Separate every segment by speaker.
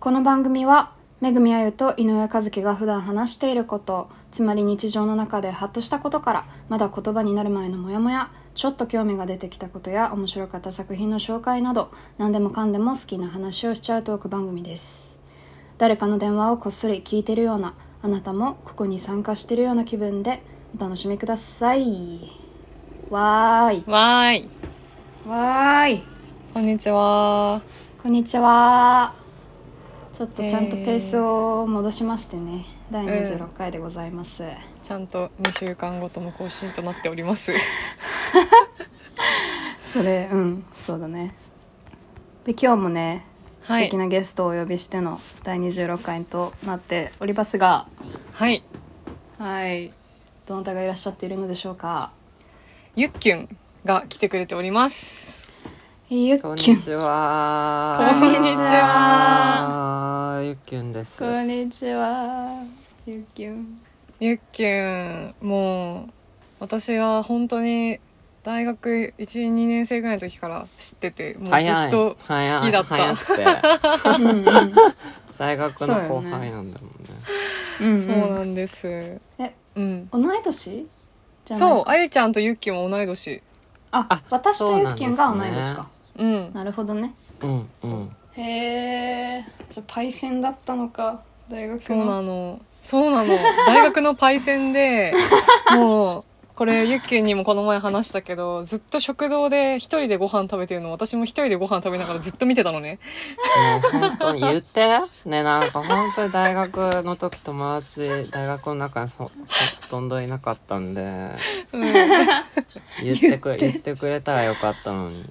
Speaker 1: この番組はめぐみあゆと井上和樹が普段話していることつまり日常の中でハッとしたことからまだ言葉になる前のモヤモヤちょっと興味が出てきたことや面白かった作品の紹介など何でもかんでも好きな話をしちゃうトーク番組です。誰かの電話をこっそり聞いてるようなあなたもここに参加してるような気分でお楽しみください。わーい。
Speaker 2: わーい。
Speaker 1: わーい。
Speaker 2: こんにちは。
Speaker 1: こんにちは。ちょっとちゃんとペースを戻しましてね、第26回でございます。
Speaker 2: ちゃんと2週間ごとの更新となっております。
Speaker 1: それ、うん、そうだね。で、今日もね、
Speaker 2: はい
Speaker 1: 素敵なゲストをお呼びしての第26回となっておりますが、
Speaker 2: はい
Speaker 1: はい、どなたがいらっしゃっているのでしょうか？
Speaker 2: ゆっきゅんが来てくれております
Speaker 1: ゆっ
Speaker 3: こん
Speaker 1: きゅん
Speaker 3: に。ちは。
Speaker 2: こんにち
Speaker 1: は
Speaker 3: ゆっきゅんです。
Speaker 1: こんにちは。ゆっきゅん。
Speaker 2: ゆっきゅんもう私は本当に大学12年生ぐらいの時から知っててもうずっと好きだった。
Speaker 3: 大学の後輩なんだもんね。
Speaker 2: そうなんです。
Speaker 1: え、
Speaker 2: うん。
Speaker 1: 同い年？
Speaker 2: そうあゆちゃんとゆっきゅんは同い年。
Speaker 1: あ
Speaker 3: あ
Speaker 1: 私とゆっきが同い年か。
Speaker 2: うん。
Speaker 1: なるほどね。
Speaker 3: うんうん。
Speaker 1: へえ。じゃあパイセンだったのか。大学の。
Speaker 2: そうなの。そうなの。大学のパイセンでもうこれゆっきゅんにもこの前話したけどずっと食堂で一人でご飯食べてるの私も一人でご飯食べながらずっと見てたのね。
Speaker 3: もう本当に言って。ねなんか本当に大学の時友達大学の中にそほとんどいなかったんで。
Speaker 2: うん。
Speaker 3: 言ってくれ言って。くれたらよかったのに。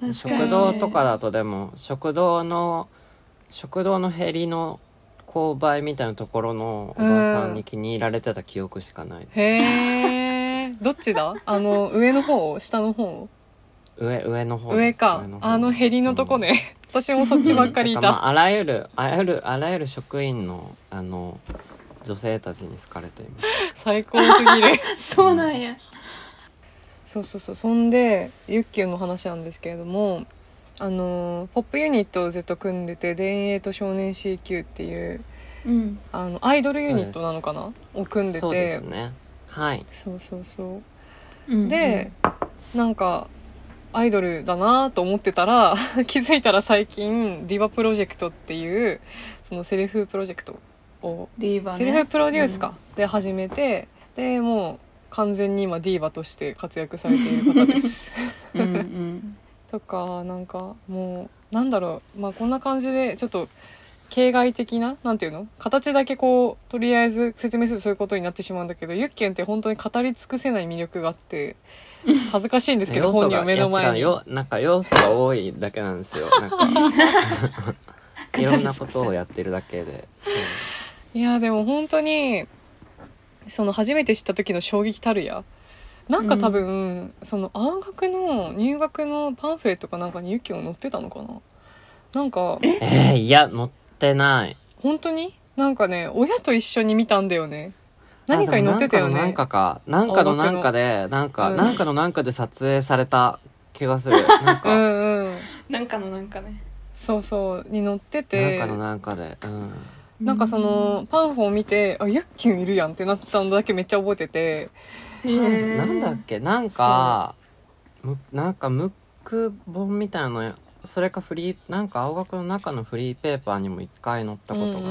Speaker 3: なんか食堂とかだとでも食堂の食堂のヘリの勾配みたいなところのおばさんに気に入られてた記憶しかない、
Speaker 2: へえどっちだ？あの上の方？下の方？
Speaker 3: 上上の方
Speaker 2: 上か。
Speaker 3: の方。
Speaker 2: あのヘリのとこね、私もそっちばっかりいた、
Speaker 3: だらまあ、あらゆるあらゆるあらゆる職員のあの女性たちに好かれています。
Speaker 2: 最高すぎる。
Speaker 1: そうなんや。
Speaker 2: そうそうそう。そんでゆっきゅんの話なんですけれどもあのポップユニットをずっと組んでて「田園と少年 CQ」っていう
Speaker 1: うん。
Speaker 2: あのアイドルユニットなのかな？を組んでて
Speaker 3: そうですねはい
Speaker 2: そうそうそう
Speaker 1: うん
Speaker 2: で、なんかアイドルだなと思ってたら 気づいたら最近ディバプロジェクトっていうそのセルフプロジェクトを
Speaker 1: ディーバね。
Speaker 2: セルフプロデュースか、で始めてでもう完全に今ディーバとして活躍されている方です。
Speaker 1: うんうん。
Speaker 2: とかなんかもうなんだろう。まあこんな感じでちょっと形骸的ななんていうの形だけこうとりあえず説明するとそういうことになってしまうんだけどユッケンって本当に語り尽くせない魅力があって 恥ずかしいんですけど本人を目の前に。
Speaker 3: よなんか要素が多いだけなんですよ。なんか いろんなことをやってるだけで。
Speaker 2: いやでも本当にその初めて知った時の衝撃たるやなんか多分、その青学の入学のパンフレットかなんかにユッケンが載ってたのかな？なんか
Speaker 3: え？ー、いや乗ってない。
Speaker 2: 本当に？なんかね親と一緒に見たんだよね。何かに載ってたよね。
Speaker 3: なんかのなんかかなんかのなんかでなんか、
Speaker 2: うん。
Speaker 3: なんかのなんかで撮影された気がする。なん
Speaker 2: う
Speaker 3: か、
Speaker 2: んうん。
Speaker 1: なんかのなんかね。
Speaker 2: そうそうに載って
Speaker 3: なん
Speaker 2: て
Speaker 3: かのなんかで。うん。
Speaker 2: なんかそのパンフを見てあユッキュンいるやんってなったのだけめっちゃ覚えてて
Speaker 3: なんだっけ？なんかむなんかムック本みたいなのそれかフリーなんか青学の中のフリーペーパーにも一回載ったことが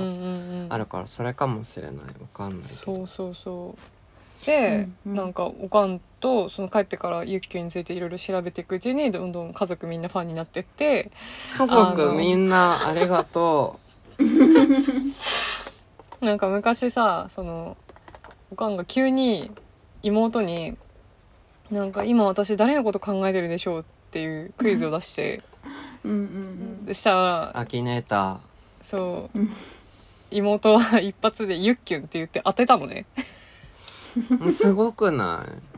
Speaker 3: あるからそれかもしれない。わかんない
Speaker 2: そうそうそう。で、
Speaker 1: うん。うん
Speaker 2: なんかおかんとその帰ってからユッキュンについていろいろ調べていくうちにどんどん家族みんなファンになってって。
Speaker 3: 家族みんなありがと
Speaker 2: なんか昔さそのおかんが急に妹に「なんか今私誰のこと考えてるでしょう?」っていうクイズを出して、
Speaker 1: うんうん
Speaker 2: でしたら
Speaker 3: うアキネータ
Speaker 2: そう。
Speaker 1: うん。
Speaker 2: 妹は一発で「ユッキュン」って言って当てたのね。
Speaker 3: ー すごくない？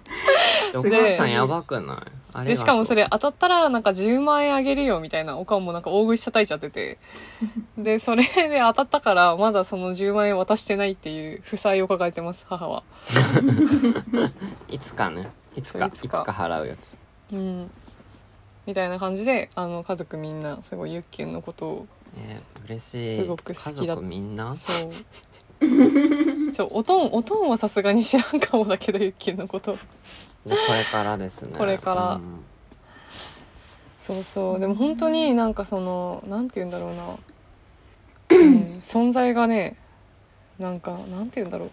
Speaker 3: お母さんやばくない？
Speaker 2: でしかもそれ当たったらなんか10万円あげるよみたいなおかんもなんか大食い叩いちゃってて。でそれで当たったからまだその10万円渡してないっていう負債を抱えてます母は。い
Speaker 3: つかね。いつか。いつ
Speaker 2: か。
Speaker 3: か払うやつ。
Speaker 2: うん。みたいな感じであの家族みんなすごいユッケンのことを
Speaker 3: え嬉しい。
Speaker 2: すごく好きだ
Speaker 3: 家族みんな？
Speaker 2: そうそうおとんおとんはさすがに知らんかもだけどユッケンのこと。
Speaker 3: でこれからですね。
Speaker 2: これから。
Speaker 3: うん。
Speaker 2: そうそう。でも本当になんかそのなんて言うんだろうな、うん、存在がねなんかなんて言うんだろう。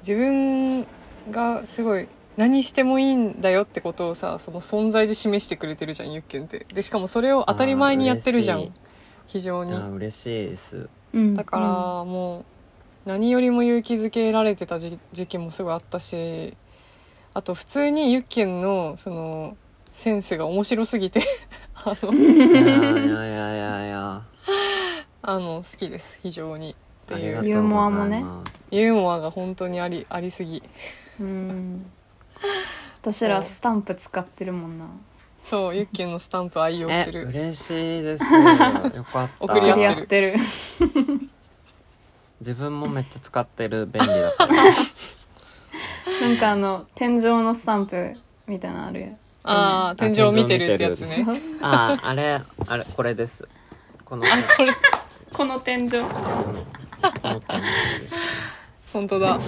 Speaker 2: 自分がすごい何してもいいんだよってことをさその存在で示してくれてるじゃんゆっきゅんって。でしかもそれを当たり前にやってるじゃん。非常に。
Speaker 3: あ嬉しいです。
Speaker 1: うん。
Speaker 2: だからもう何よりも勇気づけられてた時時期もすごいあったしあと普通にユッケンのそのセンスが面白すぎて あの
Speaker 3: いやいやいやいやいや。
Speaker 2: あの好きです非常に。って
Speaker 3: あり
Speaker 2: いう
Speaker 3: がとうござい
Speaker 1: ユーモアもね。
Speaker 2: ユーモアが本当にありありすぎ。
Speaker 1: うん。私らスタンプ使ってるもんな。
Speaker 2: そうユッケンのスタンプ愛用して
Speaker 3: え
Speaker 2: る
Speaker 3: 嬉しいです。よかった。
Speaker 2: 送り合ってる
Speaker 3: 自分もめっちゃ使ってる便利だから。
Speaker 1: なんかあの天井のスタンプみたいなのあるやん
Speaker 2: ああ天井見てるってやつね。
Speaker 3: ああれあれこれです。この
Speaker 2: これ。
Speaker 1: この天井。
Speaker 2: 本当だ。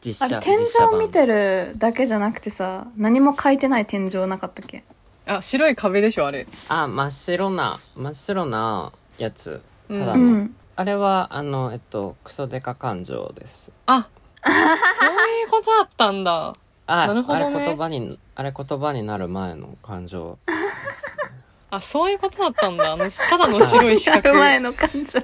Speaker 3: 実写
Speaker 1: あれ天井見てるだけじゃなくてさ何も書いてない天井なかったっけ？
Speaker 2: あ白い壁でしょあれ。
Speaker 3: あ真っ白な真っ白なやつ。ただの、
Speaker 1: うん
Speaker 3: あれはあのえっとクソデカ感情です。
Speaker 2: あそういうことだったんだ。
Speaker 3: あ
Speaker 2: なるほどね。
Speaker 3: あれ言葉にあれ言葉になる前の感情。
Speaker 2: あそういうことだったんだ。あのただの白い四
Speaker 1: なる
Speaker 2: 角
Speaker 1: 前の感情。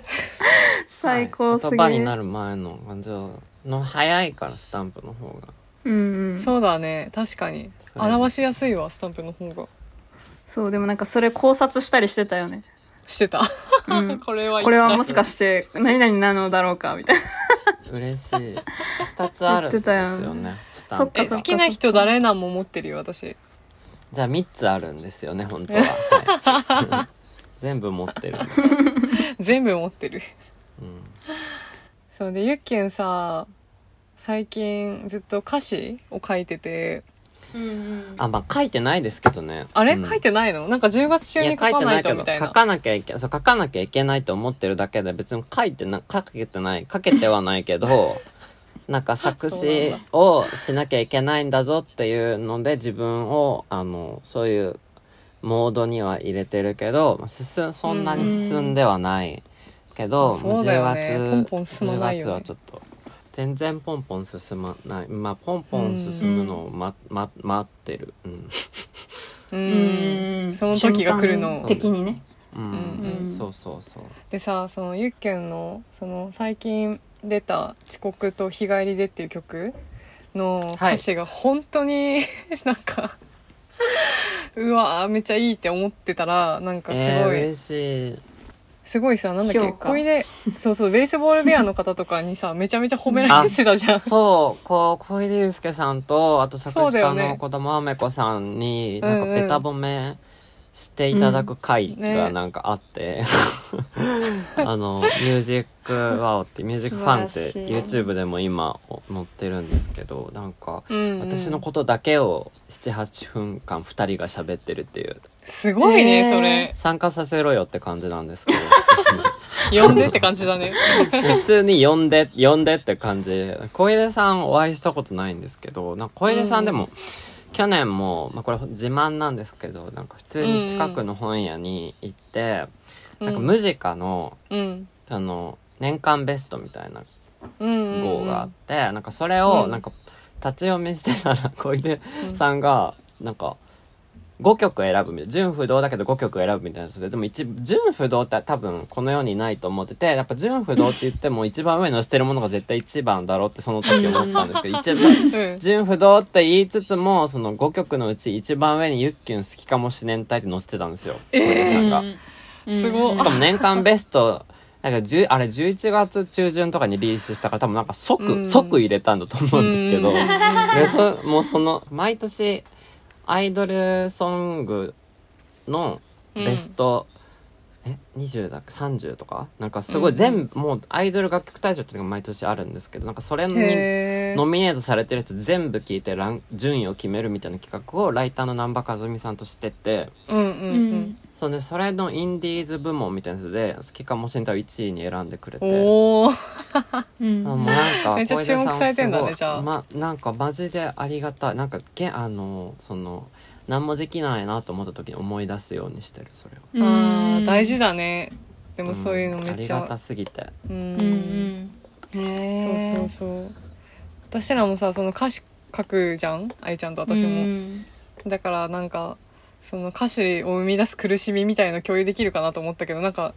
Speaker 1: 最高すぎる、
Speaker 3: はい言葉になる前の感情の早いからスタンプの方が。
Speaker 1: うんうん。
Speaker 2: そうだね。確かに。表しやすいわスタンプの方が。
Speaker 1: そうでもなんかそれ考察したりしてたよね
Speaker 2: してた、
Speaker 1: うん。
Speaker 2: これは
Speaker 1: これはもしかして何々なのだろうかみたいな。
Speaker 3: 嬉しい。二つあるんですよねスタンプ。
Speaker 2: え好きな人誰なんも持ってるよ私。
Speaker 3: じゃあ3つあるんですよね本当は、はい、全部持ってる、
Speaker 2: 全部持ってる。
Speaker 3: うん、
Speaker 2: そうでゆっけんさ最近ずっと歌詞を書いてて
Speaker 3: あまあ書いてないですけどね。
Speaker 2: あれ、
Speaker 3: うん。
Speaker 2: 書いてないの？なんか10月中
Speaker 3: いや書い
Speaker 2: に書かな。
Speaker 3: てないいけど
Speaker 2: とみたいな
Speaker 3: 書かなきゃいけそう書かなきゃいけないと思ってるだけで別に書いてな書けてない。書けてはないけど なんか作詞をしなきゃいけないんだぞっていうので自分をあのそういうモードには入れてるけどまあ進んそんなに進んではないけど、
Speaker 2: うんそうだよね。
Speaker 3: 10月
Speaker 2: ポンポン進まないよね。
Speaker 3: 10月はちょっと全然ポンポン進まない。まあポンポン進むのをま、ま、待ってる。うん。
Speaker 2: う
Speaker 1: うん。ん
Speaker 2: その時が来るの。
Speaker 1: 的にね。
Speaker 3: うん、
Speaker 2: うん。
Speaker 3: そうそうそう。
Speaker 2: でさそのゆっけんのその最近出た「遅刻と日帰りで」っていう曲の歌詞が本当に なんかうわーめっちゃいいって思ってたらなんかす
Speaker 3: えー、
Speaker 2: ごい、
Speaker 3: 嬉しい
Speaker 2: すごいさなんだっけ
Speaker 1: 評価。
Speaker 2: 小出そうそうベースボールベアの方とかにさ めちゃめちゃ褒められてたじゃん。
Speaker 3: そうこう小出祐介さんとあと作詞家
Speaker 2: そうだよね。
Speaker 3: の子供あめこさんになんかベタ褒めしていただく回
Speaker 2: うんね
Speaker 3: がなんかあって、あの「ミュージックワオ」って「ミュージックファン」って YouTube でも今載ってるんですけどなんか
Speaker 2: うんうん。
Speaker 3: 私のことだけを78分間2人が喋ってるっていう。
Speaker 2: すごいね、それ。
Speaker 3: 参加させろよって感じなんですけど
Speaker 2: 呼んでって感じだね。
Speaker 3: 普通に呼んで呼んでって感じ。小出さんお会いしたことないんですけどなんか小出さんでも、去年も、まあ、これ自慢なんですけどなんか普通に近くの本屋に行って、
Speaker 2: うん。
Speaker 3: なんかムジカの
Speaker 2: うん。
Speaker 3: その年間ベストみたいな
Speaker 2: うんうんうん。
Speaker 3: 号があって、なんかそれを
Speaker 2: うん。
Speaker 3: なんか立ち読みしてたら小出さんがなんか5曲選ぶみたいな。純不動だけど5曲選ぶみたいなやつで。でも一純不動って多分この世にないと思っててやっぱ純不動って言っても一番上に載せてるものが絶対一番だろうってその時思ったんですけど 一番
Speaker 2: うん。
Speaker 3: 純不動って言いつつもその5曲のうち一番上にゆっきゅん好きかもしれんたいって載せてたんですよ。小出さんが。
Speaker 2: すごい。
Speaker 3: しかも年間ベストなんか10あれ11月中旬とかにリリースしたから多分なんか即、
Speaker 2: うん。
Speaker 3: 即入れたんだと思うんですけど、
Speaker 2: うん。
Speaker 3: でそもうその毎年アイドルソングのベスト、え20だっけ？30とか？なんかすごい全部、もうアイドル楽曲大賞っていうのが毎年あるんですけどなんかそれに
Speaker 2: へ
Speaker 3: ノミネートされてるやつ全部聞いてラン順位を決めるみたいな企画をライターの南波和美さんとしてて
Speaker 2: うんうん
Speaker 1: う
Speaker 2: うん。
Speaker 3: それでそれのインディーズ部門みたいなやつで「好きかもしんた」を1位に選んでくれて。
Speaker 1: うん。
Speaker 3: あもうなんか
Speaker 2: めっちゃ注目されてんだねじゃあ。
Speaker 3: まなんかマジでありがたい。なんかげあのその何もできないなと思った時に思い出すようにしてるそれを
Speaker 2: あー大事だね。でもそういうのめっちゃ。
Speaker 3: んありがたすぎて。
Speaker 2: うん。
Speaker 1: うんうん。へえ
Speaker 2: そうそうそう。私らもさその歌詞書くじゃん？あゆちゃんと私も、
Speaker 1: うん。
Speaker 2: だからなんかその歌詞を生み出す苦しみみたいの共有できるかなと思ったけどなんか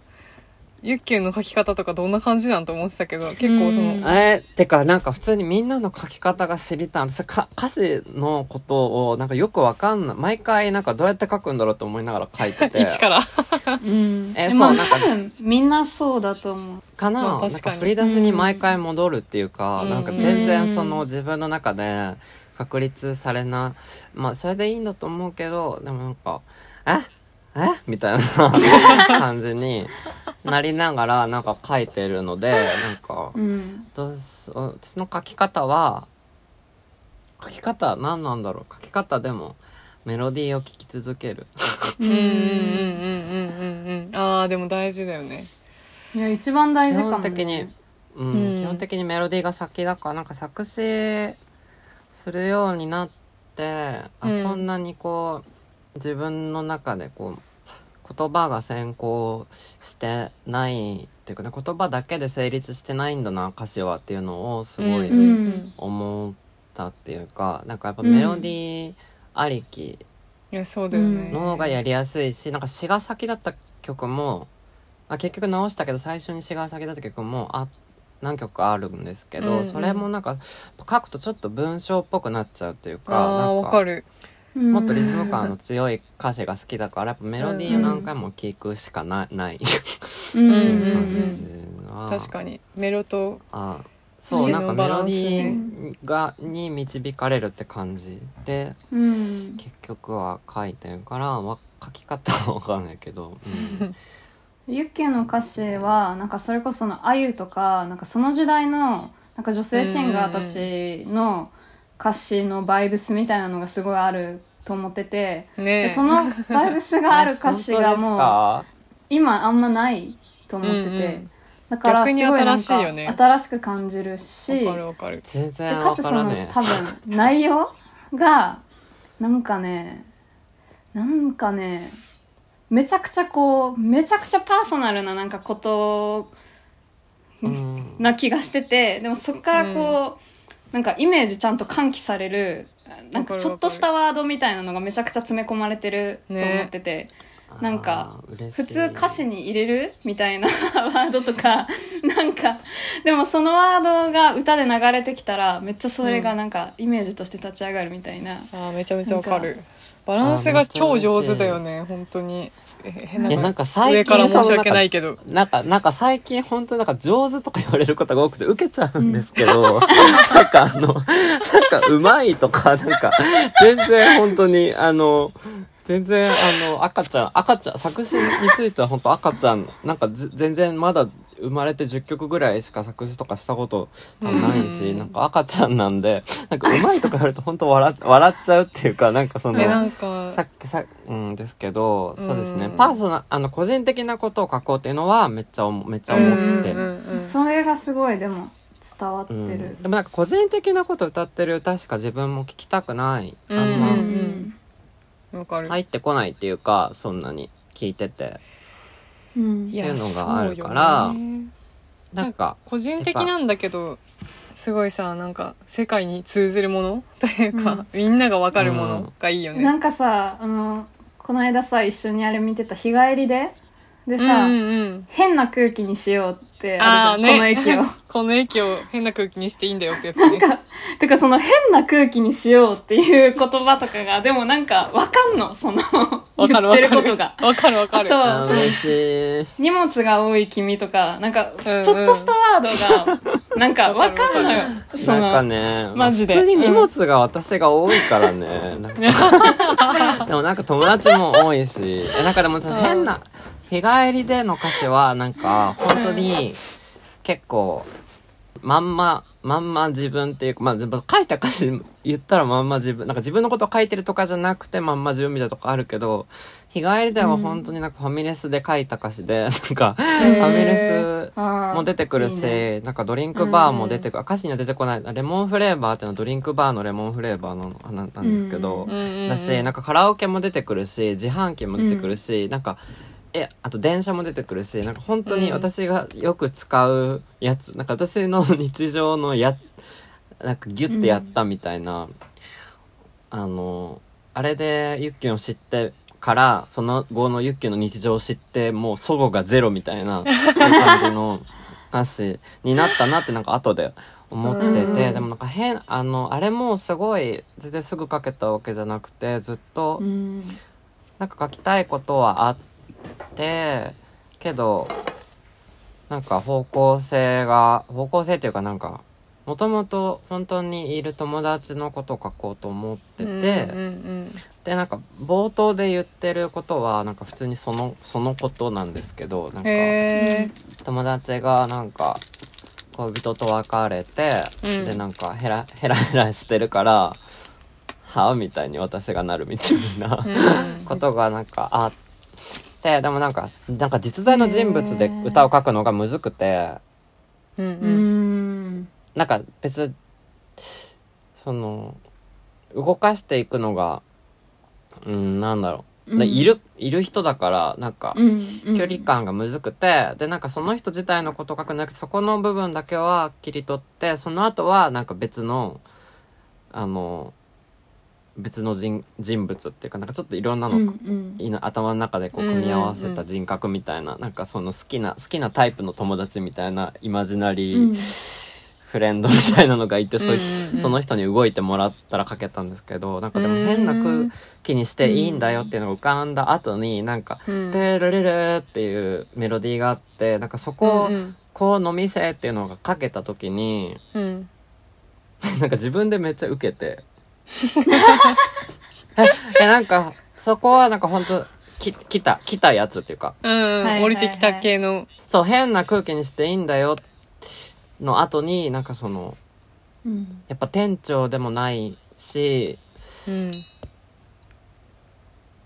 Speaker 2: ユッケンの書き方とかどんな感じなんと思ってたけど結構その、
Speaker 1: うん。
Speaker 3: えー、てかなんか普通にみんなの書き方が知りたい。私か歌詞のことをなんかよくわかんない。毎回なんかどうやって書くんだろうと思いながら書いてて。
Speaker 2: 一から。
Speaker 1: うん。
Speaker 3: え
Speaker 1: でも
Speaker 3: そうなんか
Speaker 1: 多分みんなそうだと思う。
Speaker 3: かな,、なん
Speaker 2: まあ確かに。
Speaker 3: か振り出しに毎回戻るっていうか、
Speaker 2: うん。
Speaker 3: なんか全然その自分の中で確立されな。まあそれでいいんだと思うけどでもなんか「え？え？みたいな感じになりながらなんか書いてるのでなんか私の書き方は書き方何なんだろう？書き方でもメロディーを聴き続ける。
Speaker 2: うん。うん。うん。うん。うん。ああでも大事だよね。
Speaker 1: いや一番大
Speaker 3: 基
Speaker 1: 事かも、ね、
Speaker 3: 本的に、うん
Speaker 2: うん。
Speaker 3: 基本的にメロディーが先だからなんか作詞するようになってあ、
Speaker 2: うん。
Speaker 3: こんなにこう自分の中でこう言葉が先行してないっていうかね言葉だけで成立してないんだな歌詞はっていうのをすごい
Speaker 1: うん。
Speaker 3: 思ったっていうか、なんかやっぱメロディーありきの方がやりやすいしなんか詩が先だった曲も、まあ、結局直したけど最初に詩が先だった曲もあ何曲かあるんですけど、
Speaker 2: うんうん。
Speaker 3: それもなんか書くとちょっと文章っぽくなっちゃうっていうか
Speaker 2: ああ
Speaker 3: なん
Speaker 2: わかる。
Speaker 1: うん
Speaker 3: もっとリズム感の強い歌詞が好きだからやっぱメロディーを何回も聴くしかな,、ない
Speaker 1: うん
Speaker 2: 確かに。メロと
Speaker 3: あそう
Speaker 2: 詩
Speaker 3: なんかメロディーがに導かれるって感じで
Speaker 1: うん。
Speaker 3: 結局は書いてるからわ書き方は分かんないけど、うん。
Speaker 1: ユッケの歌詞はなんかそれこそそのあゆとかなんかその時代のなんか女性シンガーたちの歌詞のバイブスみたいなのがすごいあると思ってて、
Speaker 2: ね
Speaker 1: でそのバイブスがある歌詞がもう
Speaker 3: か
Speaker 1: 今あんまないと思ってて、
Speaker 2: うんうん。
Speaker 1: だからすごいなんか
Speaker 2: 逆に新しいよね。
Speaker 1: 新しく感じるし。
Speaker 2: わかるわかる。
Speaker 1: で
Speaker 3: 全然
Speaker 1: かつその多分内容がなんかねなんかねめちゃくちゃこうめちゃくちゃパーソナルななんかこと
Speaker 3: え、うん、
Speaker 1: な気がしててでもそこからこう、なんかイメージちゃんと喚起されるなんかちょっとしたワードみたいなのがめちゃくちゃ詰め込まれてると思ってて、なんか普通歌詞に入れるみたいなワードとか なんかでもそのワードが歌で流れてきたらめっちゃそれがなんかイメージとして立ち上がるみたいな、
Speaker 2: あーめちゃめちゃわか
Speaker 1: な
Speaker 2: るバランスが超上手だよね本当にえ変
Speaker 3: えなんか最近
Speaker 2: 上から申し訳ないけど。
Speaker 3: なんかなんか最近本当になんか上手とか言われることが多くて受けちゃうんですけど、なんかあのなんかうまいとかなんか全然本当にあの全然あの赤ちゃん赤ちゃん作詞については本当赤ちゃんなんかず全然まだ生まれて10曲ぐらいしか作詞とかしたことないし、
Speaker 2: うん。
Speaker 3: なんか赤ちゃんなんで なんかうまいとか言われると本当笑笑っちゃうっていうかなんかその
Speaker 2: えなんか。
Speaker 3: さっきさ、うんですけど、そうですね。
Speaker 2: うん
Speaker 3: パーソナあの個人的なことを書こうっていうのはめっちゃ思めっちゃ思って、
Speaker 1: それがすごいでも伝わって
Speaker 3: うん。
Speaker 1: る。
Speaker 3: でもなんか個人的なこと歌ってる歌しか自分も聞きたくない、あん
Speaker 2: うん
Speaker 3: ま。入ってこないっていうかそんなに聞いてて
Speaker 1: うん。
Speaker 2: いや
Speaker 3: っていうのがあるから
Speaker 2: ね
Speaker 3: なんか
Speaker 2: 個人的なんだけどすごいさなんか世界に通ずるもの？というか、
Speaker 1: うん。
Speaker 2: みんながわかるものがいいよね、
Speaker 1: なんかさあのこの間さ一緒にあれ見てた日帰りででさ、
Speaker 2: うんうん
Speaker 1: 変な空気にしようって
Speaker 2: あ
Speaker 1: るじゃん、この駅を。
Speaker 2: この駅を変な空気にしていいんだよってやつね。
Speaker 1: てかその変な空気にしようっていう言葉とかが、でもなんかわかんの、その、
Speaker 2: わかる
Speaker 1: 言って
Speaker 2: わかる。
Speaker 1: ることが。
Speaker 2: わかるわかる。
Speaker 1: あと
Speaker 3: あー嬉しい
Speaker 1: 荷物が多い君とか、なんか、
Speaker 2: うんうん
Speaker 1: ちょっとしたワードが、なんかわかんのよ。そ
Speaker 3: なんか
Speaker 1: の、
Speaker 3: ね
Speaker 1: マジで
Speaker 3: 普通に荷物が私が多いからね、なんかでもなんか友達も多いしえなんかでもさ変な日帰りでの歌詞はなんか本当に結構まんままんま自分っていうかまあ書いた歌詞言ったらまんま自分なんか自分のこと書いてるとかじゃなくてまんま自分みたいなとこあるけど日帰りでは本当になんかファミレスで書いた歌詞で、なんかファミレスも出てくるし、
Speaker 1: ね。
Speaker 3: なんかドリンクバーも出てくる、歌詞には出てこない。レモンフレーバーっていうのはドリンクバーのレモンフレーバーのなんなんですけど、
Speaker 2: うんうんうん。
Speaker 3: だしなんかカラオケも出てくるし自販機も出てくるし、なんかえあと電車も出てくるしなんか本当に私がよく使うやつ、なんか私の日常のやなんかギュッてやったみたいな、あのあれでユッキュンを知ってからその後のユッキュンの日常を知ってもう祖母がゼロみたいなそういう感じの歌詞になったなってなんか後で思ってて、
Speaker 1: うん。
Speaker 3: でもなんか変あのあれもすごい全然すぐ書けたわけじゃなくてずっと
Speaker 1: うん。
Speaker 3: なんか書きたいことはあってけどなんか方向性が方向性っていうかなんかもともと本当にいる友達のことを書こうと思ってて、
Speaker 2: うんうん
Speaker 3: でなんか冒頭で言ってることはなんか普通にそのそのことなんですけどなん
Speaker 2: うん。
Speaker 3: か
Speaker 2: へ
Speaker 3: 友達がなんか恋人と別れて、
Speaker 2: うん
Speaker 3: でなんかヘラヘラヘラしてるから「はあ?」みたいに私がなるみたいな ことがなんかあってでもなんかなんか実在の人物で歌を書くのがむずくて
Speaker 2: うん
Speaker 1: う
Speaker 2: うん。
Speaker 1: ん。
Speaker 3: なんか別その動かしていくのがうんなんだろう、で
Speaker 1: うん
Speaker 3: いるいる人だからなんか
Speaker 1: うん。
Speaker 3: 距離感がむずくて、でなんかその人自体のことを書くんなくてそこの部分だけは切り取ってその後はなんか別のあの別の人人物っていうかなんかちょっといろんなの、
Speaker 1: うんうん。
Speaker 3: 頭の中でこう組み合わせた人格みたいな、なんかその好きな好きなタイプの友達みたいなイマジナリ
Speaker 1: うん。
Speaker 3: ーフレンドみたいなのがいて、
Speaker 2: うんうんうん。
Speaker 3: その人に動いてもらったら書けたんですけどなんかでも変な空気にしていいんだよっていうのが浮かんだ後になんか「
Speaker 2: うん。
Speaker 3: テルレレ」っていうメロディーがあってなんかそこを
Speaker 2: うん。
Speaker 3: こう飲みせっていうのがかけた時に
Speaker 2: うん。
Speaker 3: なんか自分でめっちゃ受けて ええなんかそこはなんか本当き来た来たやつっていうか
Speaker 2: うんうん。
Speaker 1: はいはいはい
Speaker 2: 降りてきた系の。
Speaker 3: そう変な空気にしていいんだよの後になんかその
Speaker 1: うん
Speaker 3: やっぱ店長でもないし
Speaker 2: うん。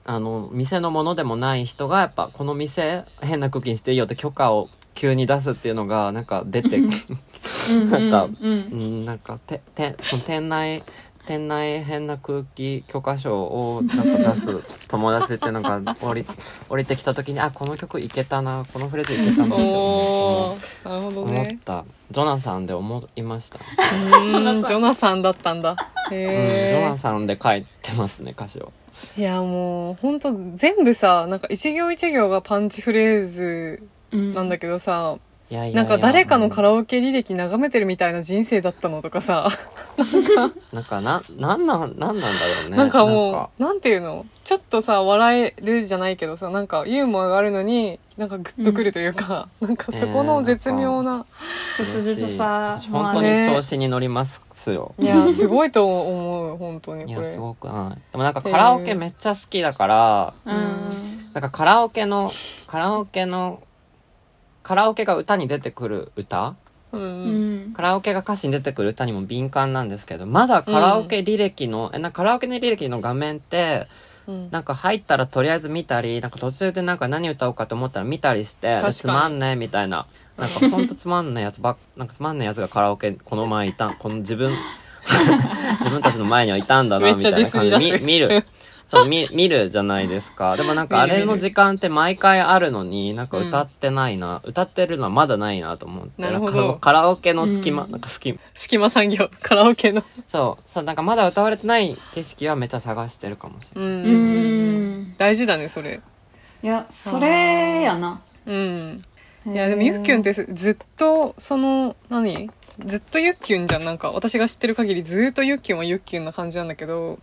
Speaker 3: あの店のものでもない人がやっぱこの店変な空気にしていいよって許可を急に出すっていうのがなんか出て
Speaker 1: うん
Speaker 3: なんか
Speaker 1: うん
Speaker 3: うん なんかててその店内店内変な空気許可証をなんか出す友達っていうのが 降り降りてきた時にあこの曲いけたなこのフレーズいけたなって思っ
Speaker 2: ね。
Speaker 3: たジョナサンで思いました、
Speaker 2: うんジョナサンだったんだ。
Speaker 3: うん、ジ。ョナサンで書いてますね歌詞を
Speaker 2: いやもうほんと全部さなんか一行一行がパンチフレーズ
Speaker 1: うん
Speaker 2: なんだけどさ、
Speaker 3: いやいやいや。
Speaker 2: なんか誰かのカ
Speaker 3: ラ
Speaker 2: ラオケ履歴眺めてるみたいな人生だったのとかさ、
Speaker 3: なんかななんなんなんなんだろうね。
Speaker 2: なんかもう
Speaker 3: なんか。
Speaker 2: なんていうの？ちょっとさ笑えるじゃないけどさなんかユーモアがあるのになんかグッとくるというか、なんかそこの絶妙な、
Speaker 1: 切実さ
Speaker 3: 私本当に調子に乗りますよ、
Speaker 2: いやすごいと思う本当にこれ。
Speaker 3: いやすごくない。でもなんかカラオケめっちゃ好きだから
Speaker 1: う。ん
Speaker 3: なんかカラオケのカラオケのカラオケが歌に出てくる歌？
Speaker 2: うん。
Speaker 1: う
Speaker 2: うん。
Speaker 1: ん
Speaker 3: カラオケが歌詞に出てくる歌にも敏感なんですけどまだカラオケ履歴の、えなカラオケの履歴の画面って
Speaker 2: うん。
Speaker 3: なんか入ったらとりあえず見たりなんか途中でなんか何歌おうかと思ったら見たりしてつまんねえみたいな。なんかほんとつまんないやつばっなんかつまんないやつがカラオケこの前いたこの自分 自分たちの前にはいたんだなみたいな感じで見るそう見見るじゃないですか。でもなんかあれの時間って毎回あるのになんか歌ってないな、歌ってるのはまだないなと思って。
Speaker 2: なるほど。
Speaker 3: カラオケの隙間、
Speaker 1: うん。
Speaker 3: なんか隙間。
Speaker 2: 隙間産業 カラオケの。
Speaker 3: そう。そうなんかまだ歌われてない景色はめっちゃ探してるかもしれない。
Speaker 2: うん。
Speaker 1: うん。
Speaker 2: 大事だねそれ。
Speaker 1: いやそれやな。
Speaker 2: うん。いやでもゆっきゅんってずずっとその何？ずっとゆっきゅんじゃん。なんか私が知ってる限りずっとゆっきゅんはゆっきゅんな感じなんだけど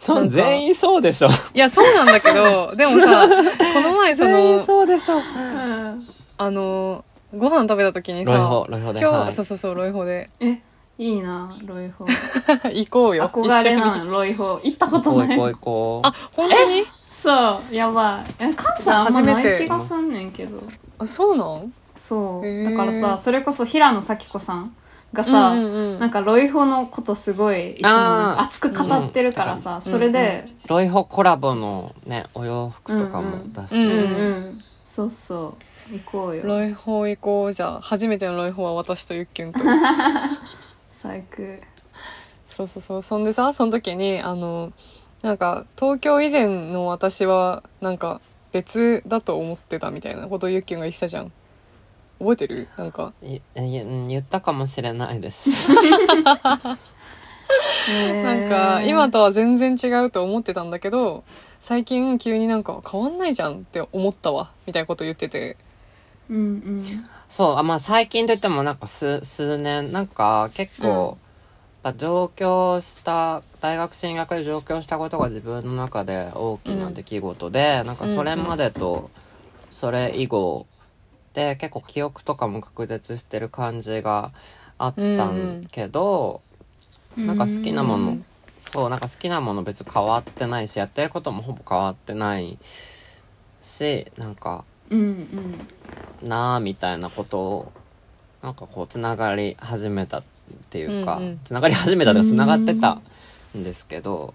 Speaker 3: そう
Speaker 2: なんか。
Speaker 3: 全員そうでしょ。
Speaker 2: いやそうなんだけど でもさこの前そ
Speaker 3: 全員
Speaker 2: の
Speaker 3: そうでしょ。
Speaker 2: あのご飯食べた時にさ今日、
Speaker 3: はい。
Speaker 2: そうそうそうロイホで。
Speaker 1: えいいなロイホ
Speaker 2: 行こうよ
Speaker 1: 憧れなロイホ行ったことない。
Speaker 3: こいこいこ
Speaker 2: あ本当に？
Speaker 1: そうやばい。えカンちゃんあんま
Speaker 2: 初めて。
Speaker 1: ない気がすんねんけど。
Speaker 2: あそうなん？
Speaker 1: そう。だからさそれこそ平野咲子さんがさ、
Speaker 2: うんうんうん。
Speaker 1: なんかロイホのことすごいいつも熱く語ってるからさ、
Speaker 2: うん
Speaker 1: それで、
Speaker 3: ロイホコラボのねお洋服とかも出して。
Speaker 1: うん
Speaker 2: うん
Speaker 1: うん。そうそう。行こうよ。
Speaker 2: ロイホ行こうじゃあ初めてのロイホは私とゆっきゅんと。
Speaker 1: 最高。
Speaker 2: そうそうそう。そんでさその時にあのなんか東京以前の私はなんか別だと思ってたみたいなことをゆっきゅんが言ってたじゃん覚えてる？なんか。
Speaker 3: 言ったかもしれないです。
Speaker 2: なんか今とは全然違うと思ってたんだけど最近急になんか変わんないじゃんって思ったわみたいなこと言ってて。
Speaker 1: うんうん。
Speaker 3: そうあまあ最近といってもなんか数数年なんか結構、やっぱ上京した大学進学で上京したことが自分の中で大きな出来事で、なんかそれまでとそれ以後で結構記憶とかも隔絶してる感じがあったんけど、なんか好きなもの、
Speaker 2: うん。
Speaker 3: そうなんか好きなもの別に変わってないしやってることもほぼ変わってないしなんか
Speaker 1: うんうん
Speaker 3: なあみたいなことをなんかこうつながり始めたっていうか、
Speaker 2: うんうん。
Speaker 3: つながり始めたとつながってたんですけど、